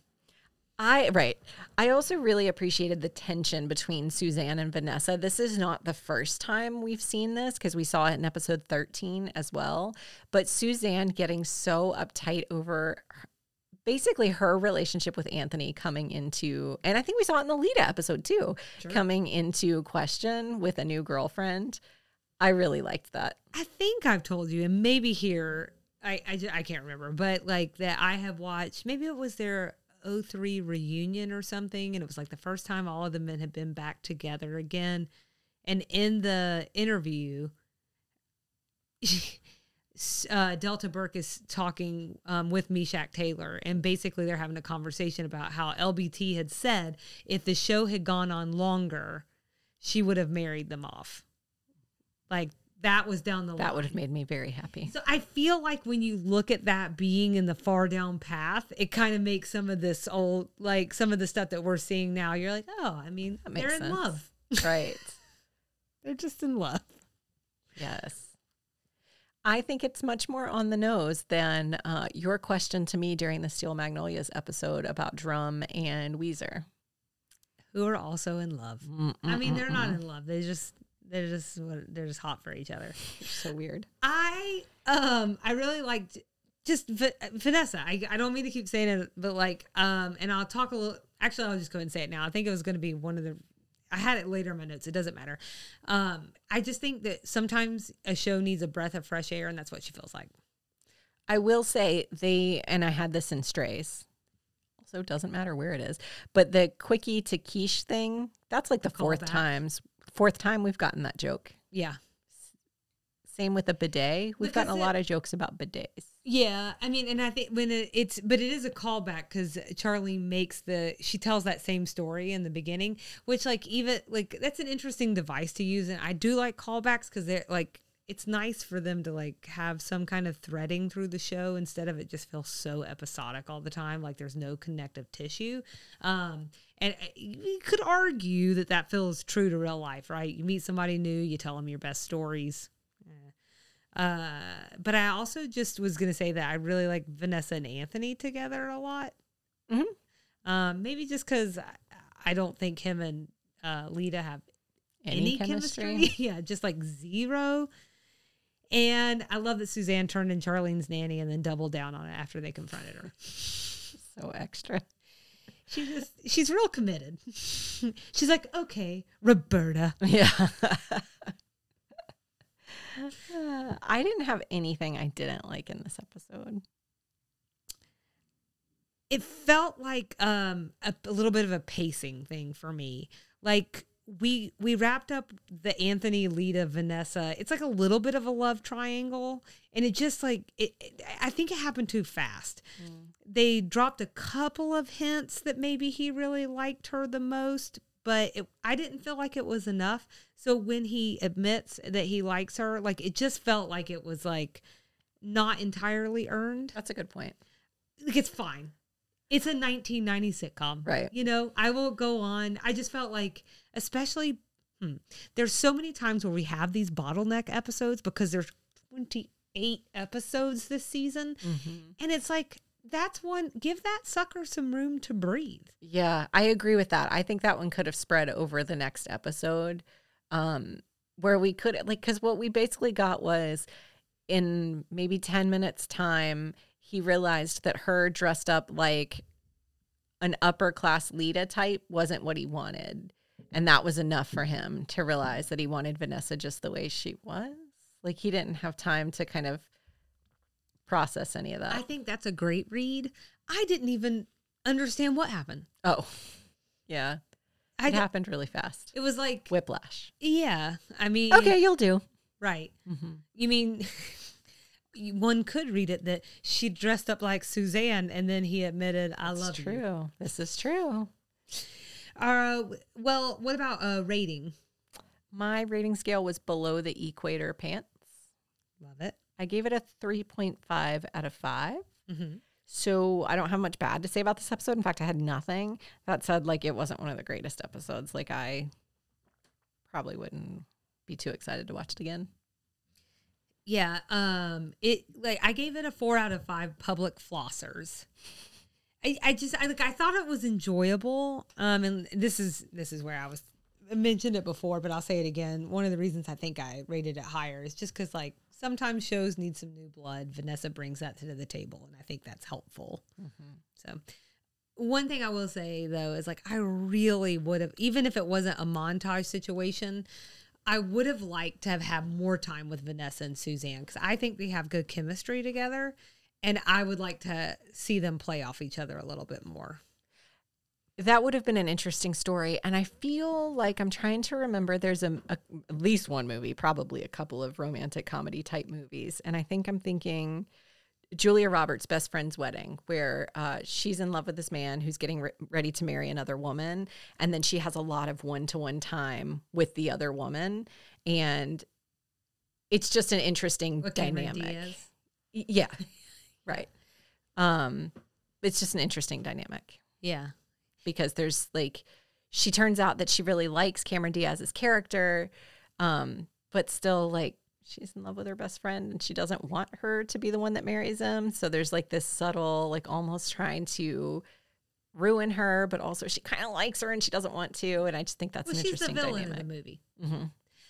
[SPEAKER 2] I right. I also really appreciated the tension between Suzanne and Vanessa. This is not the first time we've seen this because we saw it in episode 13 as well. But Suzanne getting so uptight over basically her relationship with Anthony coming into and I think we saw it in the Lita episode too, sure. coming into question with a new girlfriend. I really liked that.
[SPEAKER 1] I think I've told you and maybe here I, I, I can't remember, but like that I have watched, maybe it was their 03 reunion or something. And it was like the first time all of the men had been back together again. And in the interview, [LAUGHS] uh, Delta Burke is talking um, with Meshach Taylor, and basically they're having a conversation about how LBT had said if the show had gone on longer, she would have married them off. Like that was down the
[SPEAKER 2] that line. That would have made me very happy.
[SPEAKER 1] So I feel like when you look at that being in the far down path, it kind of makes some of this old, like some of the stuff that we're seeing now. You're like, oh, I mean, they're in love, [LAUGHS]
[SPEAKER 2] right?
[SPEAKER 1] they're just in love.
[SPEAKER 2] Yes. I think it's much more on the nose than uh, your question to me during the Steel Magnolias episode about Drum and Ouiser.
[SPEAKER 1] Who are also in love. Mm-mm-mm-mm. I mean, mm, they're not mm. in love. They just they're just they're just hot for each other.
[SPEAKER 2] so weird.
[SPEAKER 1] I um I really liked just v- Vanessa. I I don't mean to keep saying it, but like um and I'll talk a little. Actually, I'll just go and say it now. I think it was going to be one of the. I had it later in my notes. It doesn't matter. Um, I just think that sometimes a show needs a breath of fresh air, and that's what she feels like.
[SPEAKER 2] I will say they, and I had this in Strays. Also, doesn't matter where it is, but the quickie to quiche thing. That's like the fourth times fourth time we've gotten that joke.
[SPEAKER 1] Yeah.
[SPEAKER 2] Same with a bidet. We've because gotten a it, lot of jokes about bidets.
[SPEAKER 1] Yeah, I mean, and I think when it, it's, but it is a callback because Charlie makes the, she tells that same story in the beginning, which like even like that's an interesting device to use, and I do like callbacks because they're like it's nice for them to like have some kind of threading through the show instead of it just feels so episodic all the time like there's no connective tissue um and uh, you could argue that that feels true to real life right you meet somebody new you tell them your best stories eh. uh but i also just was gonna say that i really like vanessa and anthony together a lot mm-hmm. um maybe just because I, I don't think him and uh lita have any, any chemistry. chemistry. [LAUGHS] yeah, just like zero. And I love that Suzanne turned in Charlene's nanny and then doubled down on it after they confronted her. [LAUGHS]
[SPEAKER 2] so extra.
[SPEAKER 1] She just she's real committed. [LAUGHS] she's like, okay, Roberta.
[SPEAKER 2] Yeah. [LAUGHS] uh, I didn't have anything I didn't like in this episode.
[SPEAKER 1] It felt like um a, a little bit of a pacing thing for me. Like we we wrapped up the Anthony, Lita, Vanessa. It's like a little bit of a love triangle, and it just like it. it I think it happened too fast. Mm. They dropped a couple of hints that maybe he really liked her the most, but it, I didn't feel like it was enough. So when he admits that he likes her, like it just felt like it was like not entirely earned.
[SPEAKER 2] That's a good point.
[SPEAKER 1] Like it's fine. It's a 1990 sitcom.
[SPEAKER 2] Right.
[SPEAKER 1] You know, I won't go on. I just felt like, especially, hmm, there's so many times where we have these bottleneck episodes because there's 28 episodes this season. And it's like, that's one, give that sucker some room to breathe.
[SPEAKER 2] Yeah, I agree with that. I think that one could have spread over the next episode, um, where we could like because what we basically got was in maybe ten minutes time, he realized that her dressed up like an upper class Lita type wasn't what he wanted, and that was enough for him to realize that he wanted Vanessa just the way she was. Like he didn't have time to kind of process any of that.
[SPEAKER 1] I think that's a great read. I didn't even understand what happened.
[SPEAKER 2] oh, [LAUGHS] yeah,
[SPEAKER 1] I
[SPEAKER 2] it
[SPEAKER 1] d-
[SPEAKER 2] happened really fast.
[SPEAKER 1] It was like,
[SPEAKER 2] Whiplash.
[SPEAKER 1] yeah. I mean,
[SPEAKER 2] Okay, you'll do.
[SPEAKER 1] right.
[SPEAKER 2] Mm-hmm.
[SPEAKER 1] You mean [LAUGHS] one could read it that she dressed up like Suzanne and then he admitted, I
[SPEAKER 2] It's
[SPEAKER 1] love you.
[SPEAKER 2] true. This is true.
[SPEAKER 1] Uh, well, what about uh, rating?
[SPEAKER 2] My rating scale was below the equator pants.
[SPEAKER 1] Love it.
[SPEAKER 2] I gave it a 3.5 out of 5.
[SPEAKER 1] Mm-hmm.
[SPEAKER 2] So I don't have much bad to say about this episode. In fact, I had nothing. That said, like it wasn't one of the greatest episodes. Like I probably wouldn't be too excited to watch it again.
[SPEAKER 1] Yeah. Um. It like I gave it a four out of five. Public flossers. I, I just I like I thought it was enjoyable. Um. And this is this is where I was I mentioned it before, but I'll say it again. One of the reasons I think I rated it higher is just because like sometimes shows need some new blood. Vanessa brings that to the table, and I think that's helpful. Mm-hmm. So, one thing I will say though is like I really would have, even if it wasn't a montage situation, I would have liked to have had more time with Vanessa and Suzanne because I think they have good chemistry together, and I would like to see them play off each other a little bit more.
[SPEAKER 2] That would have been an interesting story. And I feel like I'm trying to remember there's a, a at least one movie, probably a couple of romantic comedy type movies. And I think I'm thinking Julia Roberts' best friend's wedding, where uh, she's in love with this man who's getting re- ready to marry another woman. And then she has a lot of one to one time with the other woman. And it's just an interesting dynamic. Yeah. right. Um, it's just an interesting dynamic
[SPEAKER 1] Yeah.
[SPEAKER 2] Because there's like she turns out that she really likes Cameron Diaz's character, um, but still like she's in love with her best friend and she doesn't want her to be the one that marries him. So there's like this subtle, like almost trying to ruin her, but also she kind of likes her and she doesn't want to. And I just think that's
[SPEAKER 1] Well,
[SPEAKER 2] an
[SPEAKER 1] she's the
[SPEAKER 2] interesting
[SPEAKER 1] villain
[SPEAKER 2] dynamic.
[SPEAKER 1] of the movie.
[SPEAKER 2] hmm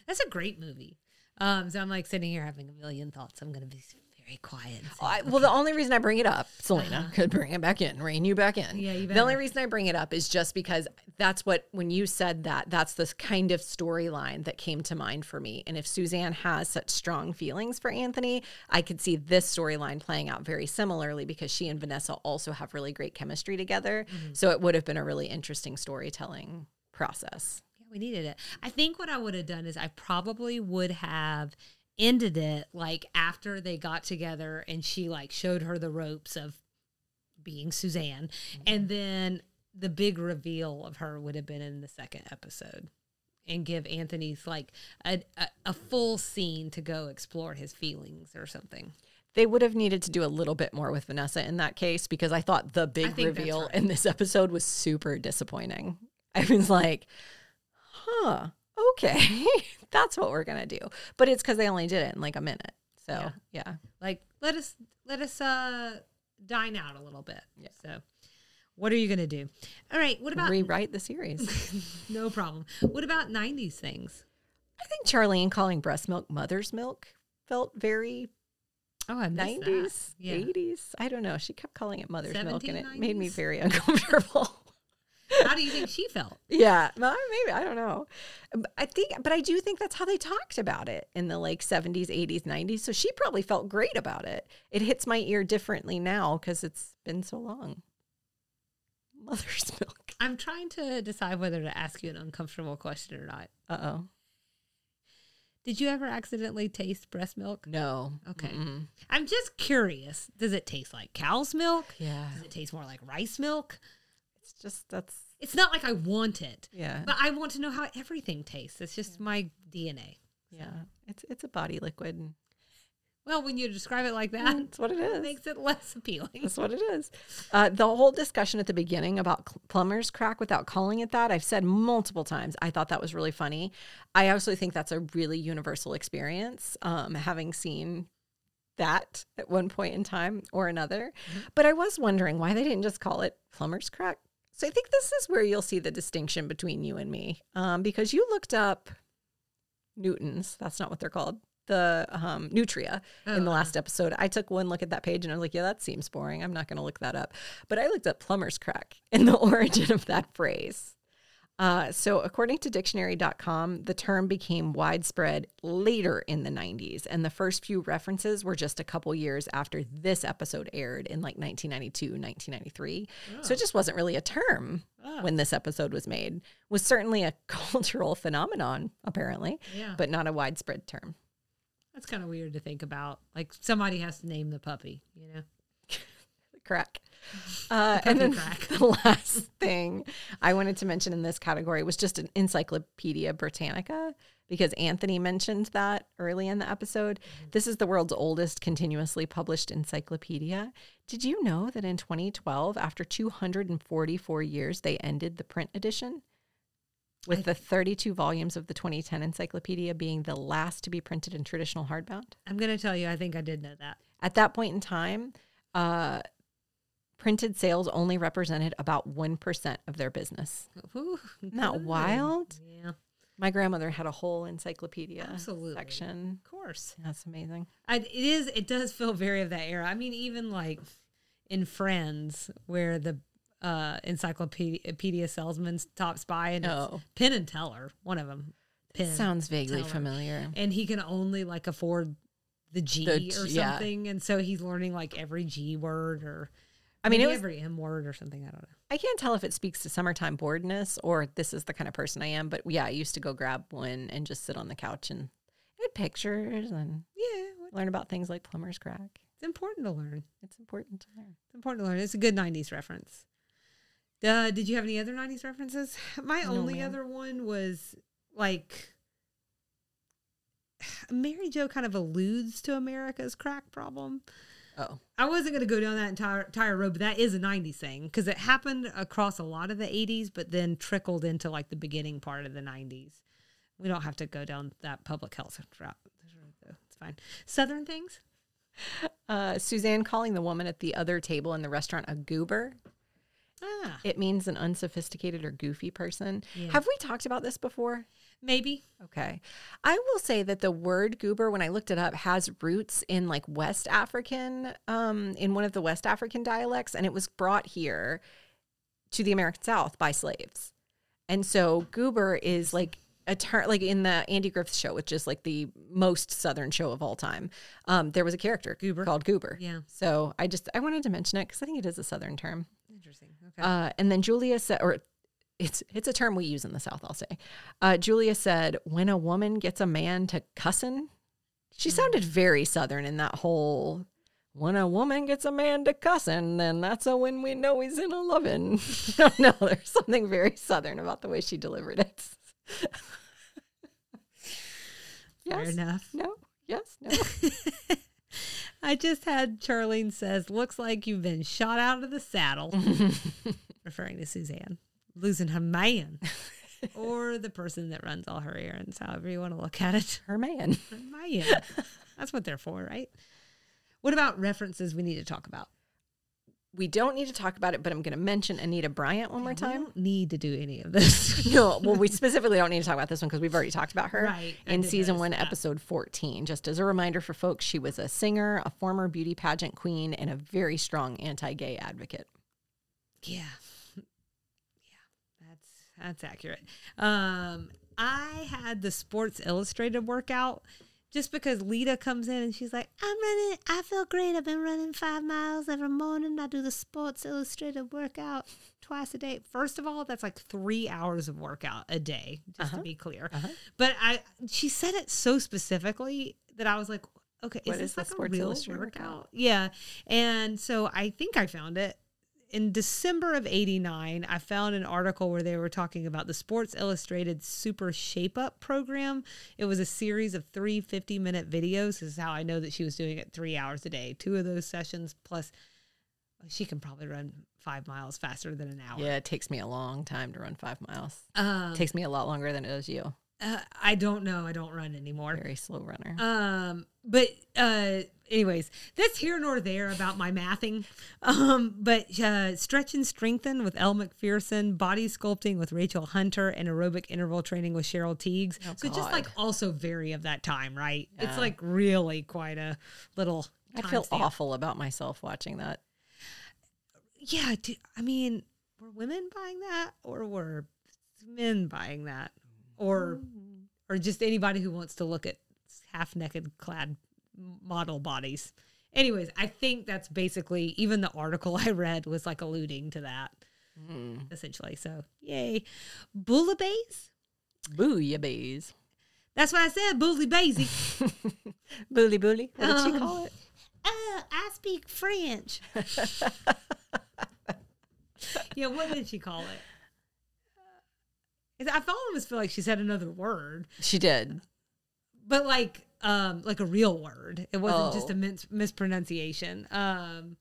[SPEAKER 1] That's a great movie. Um, so I'm like sitting here having a million thoughts. I'm going to be very quiet.
[SPEAKER 2] I, well, the only reason I bring it up, Salina,
[SPEAKER 1] Uh-huh.
[SPEAKER 2] could bring it back in, rein you back in.
[SPEAKER 1] Yeah, you
[SPEAKER 2] The only reason I bring it up is just because that's what, when you said that, that's this kind of storyline that came to mind for me. And if Suzanne has such strong feelings for Anthony, I could see this storyline playing out very similarly because she and Vanessa also have really great chemistry together.
[SPEAKER 1] Mm-hmm.
[SPEAKER 2] So it would have been a really interesting storytelling process.
[SPEAKER 1] Yeah, we needed it. I think what I would have done is I probably would have ended it like after they got together and she like showed her the ropes of being Suzanne. Mm-hmm. And then the big reveal of her would have been in the second episode and give Anthony's like a, a, a full scene to go explore his feelings or something.
[SPEAKER 2] They would have needed to do a little bit more with Vanessa in that case because I thought the big reveal
[SPEAKER 1] right.
[SPEAKER 2] in this episode was super disappointing. I was like, huh, okay, [LAUGHS] that's what we're going to do. But it's because they only did it in like a minute. So,
[SPEAKER 1] Yeah.
[SPEAKER 2] yeah.
[SPEAKER 1] Like let us let us uh dine out a little bit.
[SPEAKER 2] Yeah.
[SPEAKER 1] So what are you gonna do? All right. What about
[SPEAKER 2] Rewrite the series. [LAUGHS]
[SPEAKER 1] no problem? What about '90s things?
[SPEAKER 2] I think Charlie Charlene calling breast milk mother's milk felt very
[SPEAKER 1] Oh, I missed
[SPEAKER 2] 90s,
[SPEAKER 1] that. Yeah.
[SPEAKER 2] 80s. I don't know. She kept calling it mother's milk and it
[SPEAKER 1] 1790s?
[SPEAKER 2] made me very [LAUGHS] uncomfortable.
[SPEAKER 1] How do you think she felt? [LAUGHS]
[SPEAKER 2] Yeah, well, maybe I don't know. I think, but I do think that's how they talked about it in the like seventies, eighties, nineties. So she probably felt great about it. It hits my ear differently now because it's been so long. Mother's [LAUGHS] milk.
[SPEAKER 1] I'm trying to decide whether to ask you an uncomfortable question or not.
[SPEAKER 2] Uh oh.
[SPEAKER 1] Did you ever accidentally taste breast milk?
[SPEAKER 2] No.
[SPEAKER 1] Okay.
[SPEAKER 2] Mm-mm.
[SPEAKER 1] I'm just curious. Does it taste like cow's milk?
[SPEAKER 2] Yeah.
[SPEAKER 1] Does it taste more like rice milk?
[SPEAKER 2] It's just that's
[SPEAKER 1] It's not like I want it,
[SPEAKER 2] yeah.
[SPEAKER 1] but I want to know how everything tastes. It's just my DNA.
[SPEAKER 2] Yeah. It's it's a body liquid. and
[SPEAKER 1] Well, when you describe it like that,
[SPEAKER 2] That's what it
[SPEAKER 1] it
[SPEAKER 2] is.
[SPEAKER 1] makes it less appealing.
[SPEAKER 2] That's what it is. Uh, the whole discussion at the beginning about cl- plumber's crack without calling it that, I've said multiple times. I thought that was really funny. I also think that's a really universal experience, um, having seen that at one point in time or another. But I was wondering why they didn't just call it plumber's crack. So I think this is where you'll see the distinction between you and me, um, because you looked up Newtons. That's not what they're called. The um, Nutria in the
[SPEAKER 1] Oh.
[SPEAKER 2] last episode. I took one look at that page and I was like, yeah, that seems boring. I'm not going to look that up. But I looked up plumber's crack and the [LAUGHS] origin of that phrase. Uh, so, according to dictionary.com, the term became widespread later in the 90s, and the first few references were just a couple years after this episode aired in like 1992, 1993. So, it just wasn't really a term
[SPEAKER 1] Oh.
[SPEAKER 2] when this episode was made. Was certainly a [LAUGHS] cultural phenomenon, apparently,
[SPEAKER 1] Yeah.
[SPEAKER 2] but not a widespread term.
[SPEAKER 1] That's kind of weird to think about. Like somebody has to name the puppy, you know? [LAUGHS]
[SPEAKER 2] crack. [LAUGHS] Uh, and then
[SPEAKER 1] crack. [LAUGHS]
[SPEAKER 2] the last thing I wanted to mention in this category was just an Encyclopedia Britannica because Anthony mentioned that early in the episode. This is the world's oldest continuously published encyclopedia. Did you know that in 2012, after 244 years, they ended the print edition? With the 32 volumes of the 2010 encyclopedia being the last to be printed in traditional hardbound.
[SPEAKER 1] I'm going to tell you, I think I did know that.
[SPEAKER 2] At that point in time, uh, printed sales only represented about 1% of their business.
[SPEAKER 1] Ooh,
[SPEAKER 2] Isn't wild?
[SPEAKER 1] Yeah,
[SPEAKER 2] My grandmother had a whole encyclopedia
[SPEAKER 1] Absolutely.
[SPEAKER 2] section.
[SPEAKER 1] of course.
[SPEAKER 2] That's amazing.
[SPEAKER 1] I, it is. It does feel very of that era. I mean, even like in Friends, where the uh, encyclopedia salesman stops by and it's
[SPEAKER 2] Oh.
[SPEAKER 1] Penn and Teller, one of them. Penn,
[SPEAKER 2] Sounds vaguely
[SPEAKER 1] Teller.
[SPEAKER 2] familiar.
[SPEAKER 1] and he can only like afford the G
[SPEAKER 2] The
[SPEAKER 1] or
[SPEAKER 2] G- yeah.
[SPEAKER 1] something, and so he's learning like every G word or.
[SPEAKER 2] I mean, it
[SPEAKER 1] maybe
[SPEAKER 2] was-
[SPEAKER 1] every M word or something. I don't know.
[SPEAKER 2] I can't tell if it speaks to summertime boredness or this is the kind of person I am, but yeah, I used to go grab one and just sit on the couch and it had pictures and
[SPEAKER 1] Yeah,
[SPEAKER 2] learn about things like plumber's crack.
[SPEAKER 1] it's important to learn.
[SPEAKER 2] It's important to learn.
[SPEAKER 1] It's important to learn. It's a good '90s reference. Uh, did you have any other '90s references? My
[SPEAKER 2] No,
[SPEAKER 1] only
[SPEAKER 2] ma'am.
[SPEAKER 1] other one was like [SIGHS] Mary Jo kind of alludes to America's crack problem.
[SPEAKER 2] Oh,
[SPEAKER 1] I wasn't going to go down that entire entire road, but that is a '90s thing because it happened across a lot of the '80s, but then trickled into like the beginning part of the '90s. We don't have to go down that public health route. It's fine. Southern things.
[SPEAKER 2] uh, Suzanne calling the woman at the other table in the restaurant a goober.
[SPEAKER 1] Ah,
[SPEAKER 2] It means an unsophisticated or goofy person.
[SPEAKER 1] Yeah.
[SPEAKER 2] Have we talked about this before?
[SPEAKER 1] Maybe.
[SPEAKER 2] Okay. I will say that the word goober, when I looked it up, has roots in like West African, um, in one of the West African dialects, and it was brought here to the American South by slaves. And so goober is like a term, like in the Andy Griffith show, which is like the most Southern show of all time. Um, there was a character
[SPEAKER 1] Goober.
[SPEAKER 2] called Goober.
[SPEAKER 1] Yeah.
[SPEAKER 2] So I just, I wanted to mention it because I think it is a Southern term.
[SPEAKER 1] Interesting. Okay.
[SPEAKER 2] Uh, and then Julia said, or it's it's a term we use in the South. I'll say. Uh, Julia said, "When a woman gets a man to cussin," she sounded very Southern in that whole. When a woman gets a man to cussin, then that's a when we know he's in a lovin'. [LAUGHS] no, don't. There's something very Southern about the way she delivered it. [LAUGHS]
[SPEAKER 1] Fair
[SPEAKER 2] yes.
[SPEAKER 1] enough.
[SPEAKER 2] No. Yes. No. [LAUGHS]
[SPEAKER 1] I just had Charlene says, looks like you've been shot out of the saddle, referring to Suzanne, losing her man, [LAUGHS] or the person that runs all her errands, however you want to look at it.
[SPEAKER 2] Her man. [LAUGHS]
[SPEAKER 1] Her man. That's what they're for, right? What about references we need to talk about?
[SPEAKER 2] We don't need to talk about it, but I'm going to mention Anita Bryant one more
[SPEAKER 1] We
[SPEAKER 2] time.
[SPEAKER 1] don't need to do any of this. [LAUGHS]
[SPEAKER 2] no, well, we specifically don't need to talk about this one because we've already talked about her
[SPEAKER 1] Right,
[SPEAKER 2] in season one,
[SPEAKER 1] that.
[SPEAKER 2] episode 14. Just as a reminder for folks, she was a singer, a former beauty pageant queen, and a very strong anti gay advocate.
[SPEAKER 1] Yeah. That's accurate. Um I had the Sports Illustrated workout just because Lita comes in and she's like, I'm running, I feel great. I've been running five miles every morning. I do the Sports Illustrated workout twice a day. First of all, that's like three hours of workout a day, just
[SPEAKER 2] Uh-huh.
[SPEAKER 1] to be clear.
[SPEAKER 2] Uh-huh.
[SPEAKER 1] But I, she said it so specifically that I was like, okay,
[SPEAKER 2] What
[SPEAKER 1] is
[SPEAKER 2] is
[SPEAKER 1] this
[SPEAKER 2] the
[SPEAKER 1] like a real
[SPEAKER 2] Illustrated
[SPEAKER 1] workout?
[SPEAKER 2] workout?
[SPEAKER 1] Yeah, and so I think I found it. In December of 89, I found an article where they were talking about the Sports Illustrated Super Shape Up program. It was a series of three 50 minute videos. This is how I know that she was doing it three hours a day. Two of those sessions plus she can probably run five miles faster than an hour.
[SPEAKER 2] Yeah, it takes me a long time to run five miles.
[SPEAKER 1] Um,
[SPEAKER 2] It takes me a lot longer than it does you.
[SPEAKER 1] uh, I don't know. I don't run anymore.
[SPEAKER 2] Very slow runner.
[SPEAKER 1] Um, but uh, anyways, that's here nor there about my mathing. Um, but uh, stretch and strengthen with Elle Macpherson, body sculpting with Rachel Hunter, and aerobic interval training with Cheryl Tiegs.
[SPEAKER 2] Oh,
[SPEAKER 1] so just like also very of that time, right? It's like really quite a little.
[SPEAKER 2] I feel
[SPEAKER 1] timestamp.
[SPEAKER 2] awful about myself watching that.
[SPEAKER 1] Yeah, do, I mean, were women buying that, or were men buying that, or or just anybody who wants to look at half naked clad model bodies. Anyways, I think that's basically even the article [LAUGHS] I read was like alluding to that
[SPEAKER 2] Mm.
[SPEAKER 1] essentially. So yay, bouillabaisse.
[SPEAKER 2] Booyabees.
[SPEAKER 1] That's what I said, bouillabaisse. [LAUGHS]
[SPEAKER 2] Bully bully. What did she
[SPEAKER 1] Um,
[SPEAKER 2] call it?
[SPEAKER 1] uh, I speak French. [LAUGHS] yeah, what did she call it? I almost feel like she said another word.
[SPEAKER 2] She did.
[SPEAKER 1] but like um like a real word it wasn't just
[SPEAKER 2] Oh.
[SPEAKER 1] a mis- mispronunciation um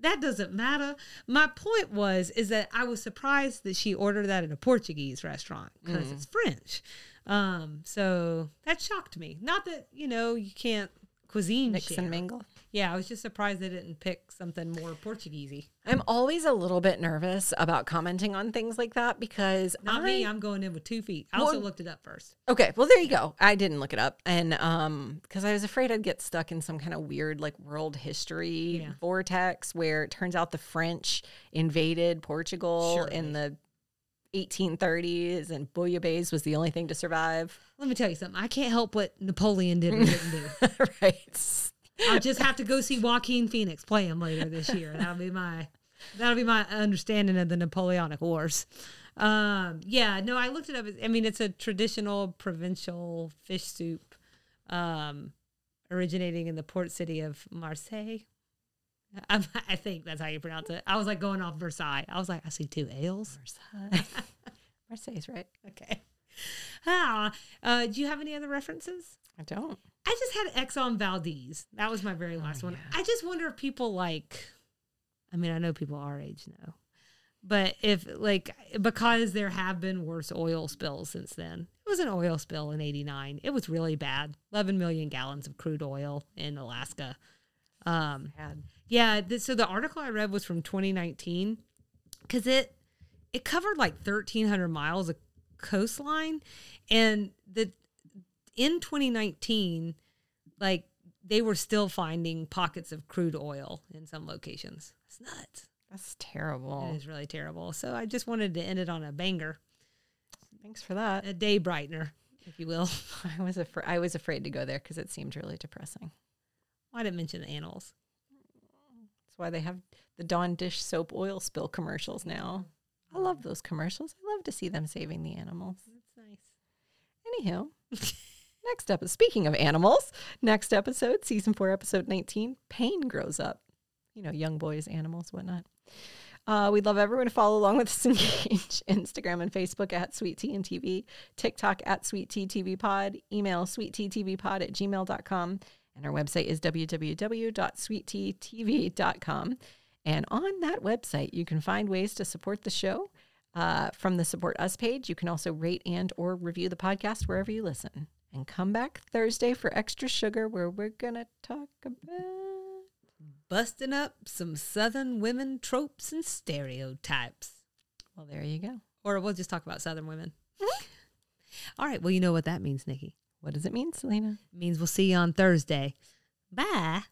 [SPEAKER 1] that doesn't matter my point was is that i was surprised that she ordered that at a portuguese restaurant because
[SPEAKER 2] Mm.
[SPEAKER 1] it's french um so that shocked me not that you know you can't cuisine
[SPEAKER 2] Mix
[SPEAKER 1] share.
[SPEAKER 2] and mingle.
[SPEAKER 1] Yeah i was just surprised they didn't pick something more portuguesey
[SPEAKER 2] I'm always a little bit nervous about commenting on things like that because
[SPEAKER 1] not
[SPEAKER 2] I,
[SPEAKER 1] me i'm going in with two feet i also looked it up first
[SPEAKER 2] Okay, well there you go. I didn't look it up, and um, because I was afraid I'd get stuck in some kind of weird like world history
[SPEAKER 1] Yeah.
[SPEAKER 2] vortex where it turns out the French invaded Portugal
[SPEAKER 1] Surely.
[SPEAKER 2] in the 1830s, and bouillabaisse was the only thing to survive.
[SPEAKER 1] let me tell you something i can't help what napoleon did or [LAUGHS] didn't do
[SPEAKER 2] right.
[SPEAKER 1] I'll just have to go see Joaquin Phoenix play him later this year. That'll be my that'll be my understanding of the Napoleonic Wars. Um, yeah, no, I looked it up. I mean, it's a traditional provincial fish soup, um, originating in the port city of Marseille. I, I think that's how you pronounce it. I was like going off Versailles. I was like, I see two L's.
[SPEAKER 2] Marseille's right. [LAUGHS]
[SPEAKER 1] Okay. Ah, uh, do you have any other references?
[SPEAKER 2] I don't.
[SPEAKER 1] I just had Exxon Valdez. That was my very last one. I just wonder if people like, I mean, I know people our age know, but if like, because there have been worse oil spills since then. It was an oil spill in 89. It was really bad. 11 million gallons of crude oil in Alaska. Um, yeah. Th- so the article I read was from 2019 because it it covered like 1,300 miles of coastline, and the in 2019, like they were still finding pockets of crude oil in some locations. It's nuts.
[SPEAKER 2] That's terrible.
[SPEAKER 1] It is really terrible. So I just wanted to end it on a banger,
[SPEAKER 2] Thanks for that.
[SPEAKER 1] a day brightener, if you will. [LAUGHS] [LAUGHS]
[SPEAKER 2] I was afraid. I was afraid to go there because it seemed really depressing.
[SPEAKER 1] I didn't mention the animals.
[SPEAKER 2] That's why they have the Dawn dish soap oil spill commercials now. I love those commercials. I love to see them saving the animals.
[SPEAKER 1] That's nice.
[SPEAKER 2] Anywho, [LAUGHS] next up, speaking of animals, next episode, season four, episode 19, Payne Grows Up. You know, young boys, animals, whatnot. Uh, we'd love everyone to follow along with us [LAUGHS] engage. Instagram and Facebook at Sweet Tea and TV, TikTok at Sweet Tea TV Pod, email sweetteatvpod at gmail.com, and our website is www.sweetteatv.com. And on that website, you can find ways to support the show. Uh, from the support us page, you can also rate and or review the podcast wherever you listen. And come back Thursday for extra sugar, where we're gonna talk about.
[SPEAKER 1] Busting up some Southern women tropes and stereotypes.
[SPEAKER 2] Well, there you go.
[SPEAKER 1] Or we'll just talk about Southern women. Mm-hmm. [LAUGHS] All right. Well, you know what that means, Nikki.
[SPEAKER 2] What does it mean, Salina?
[SPEAKER 1] It means we'll see you on Thursday. Bye.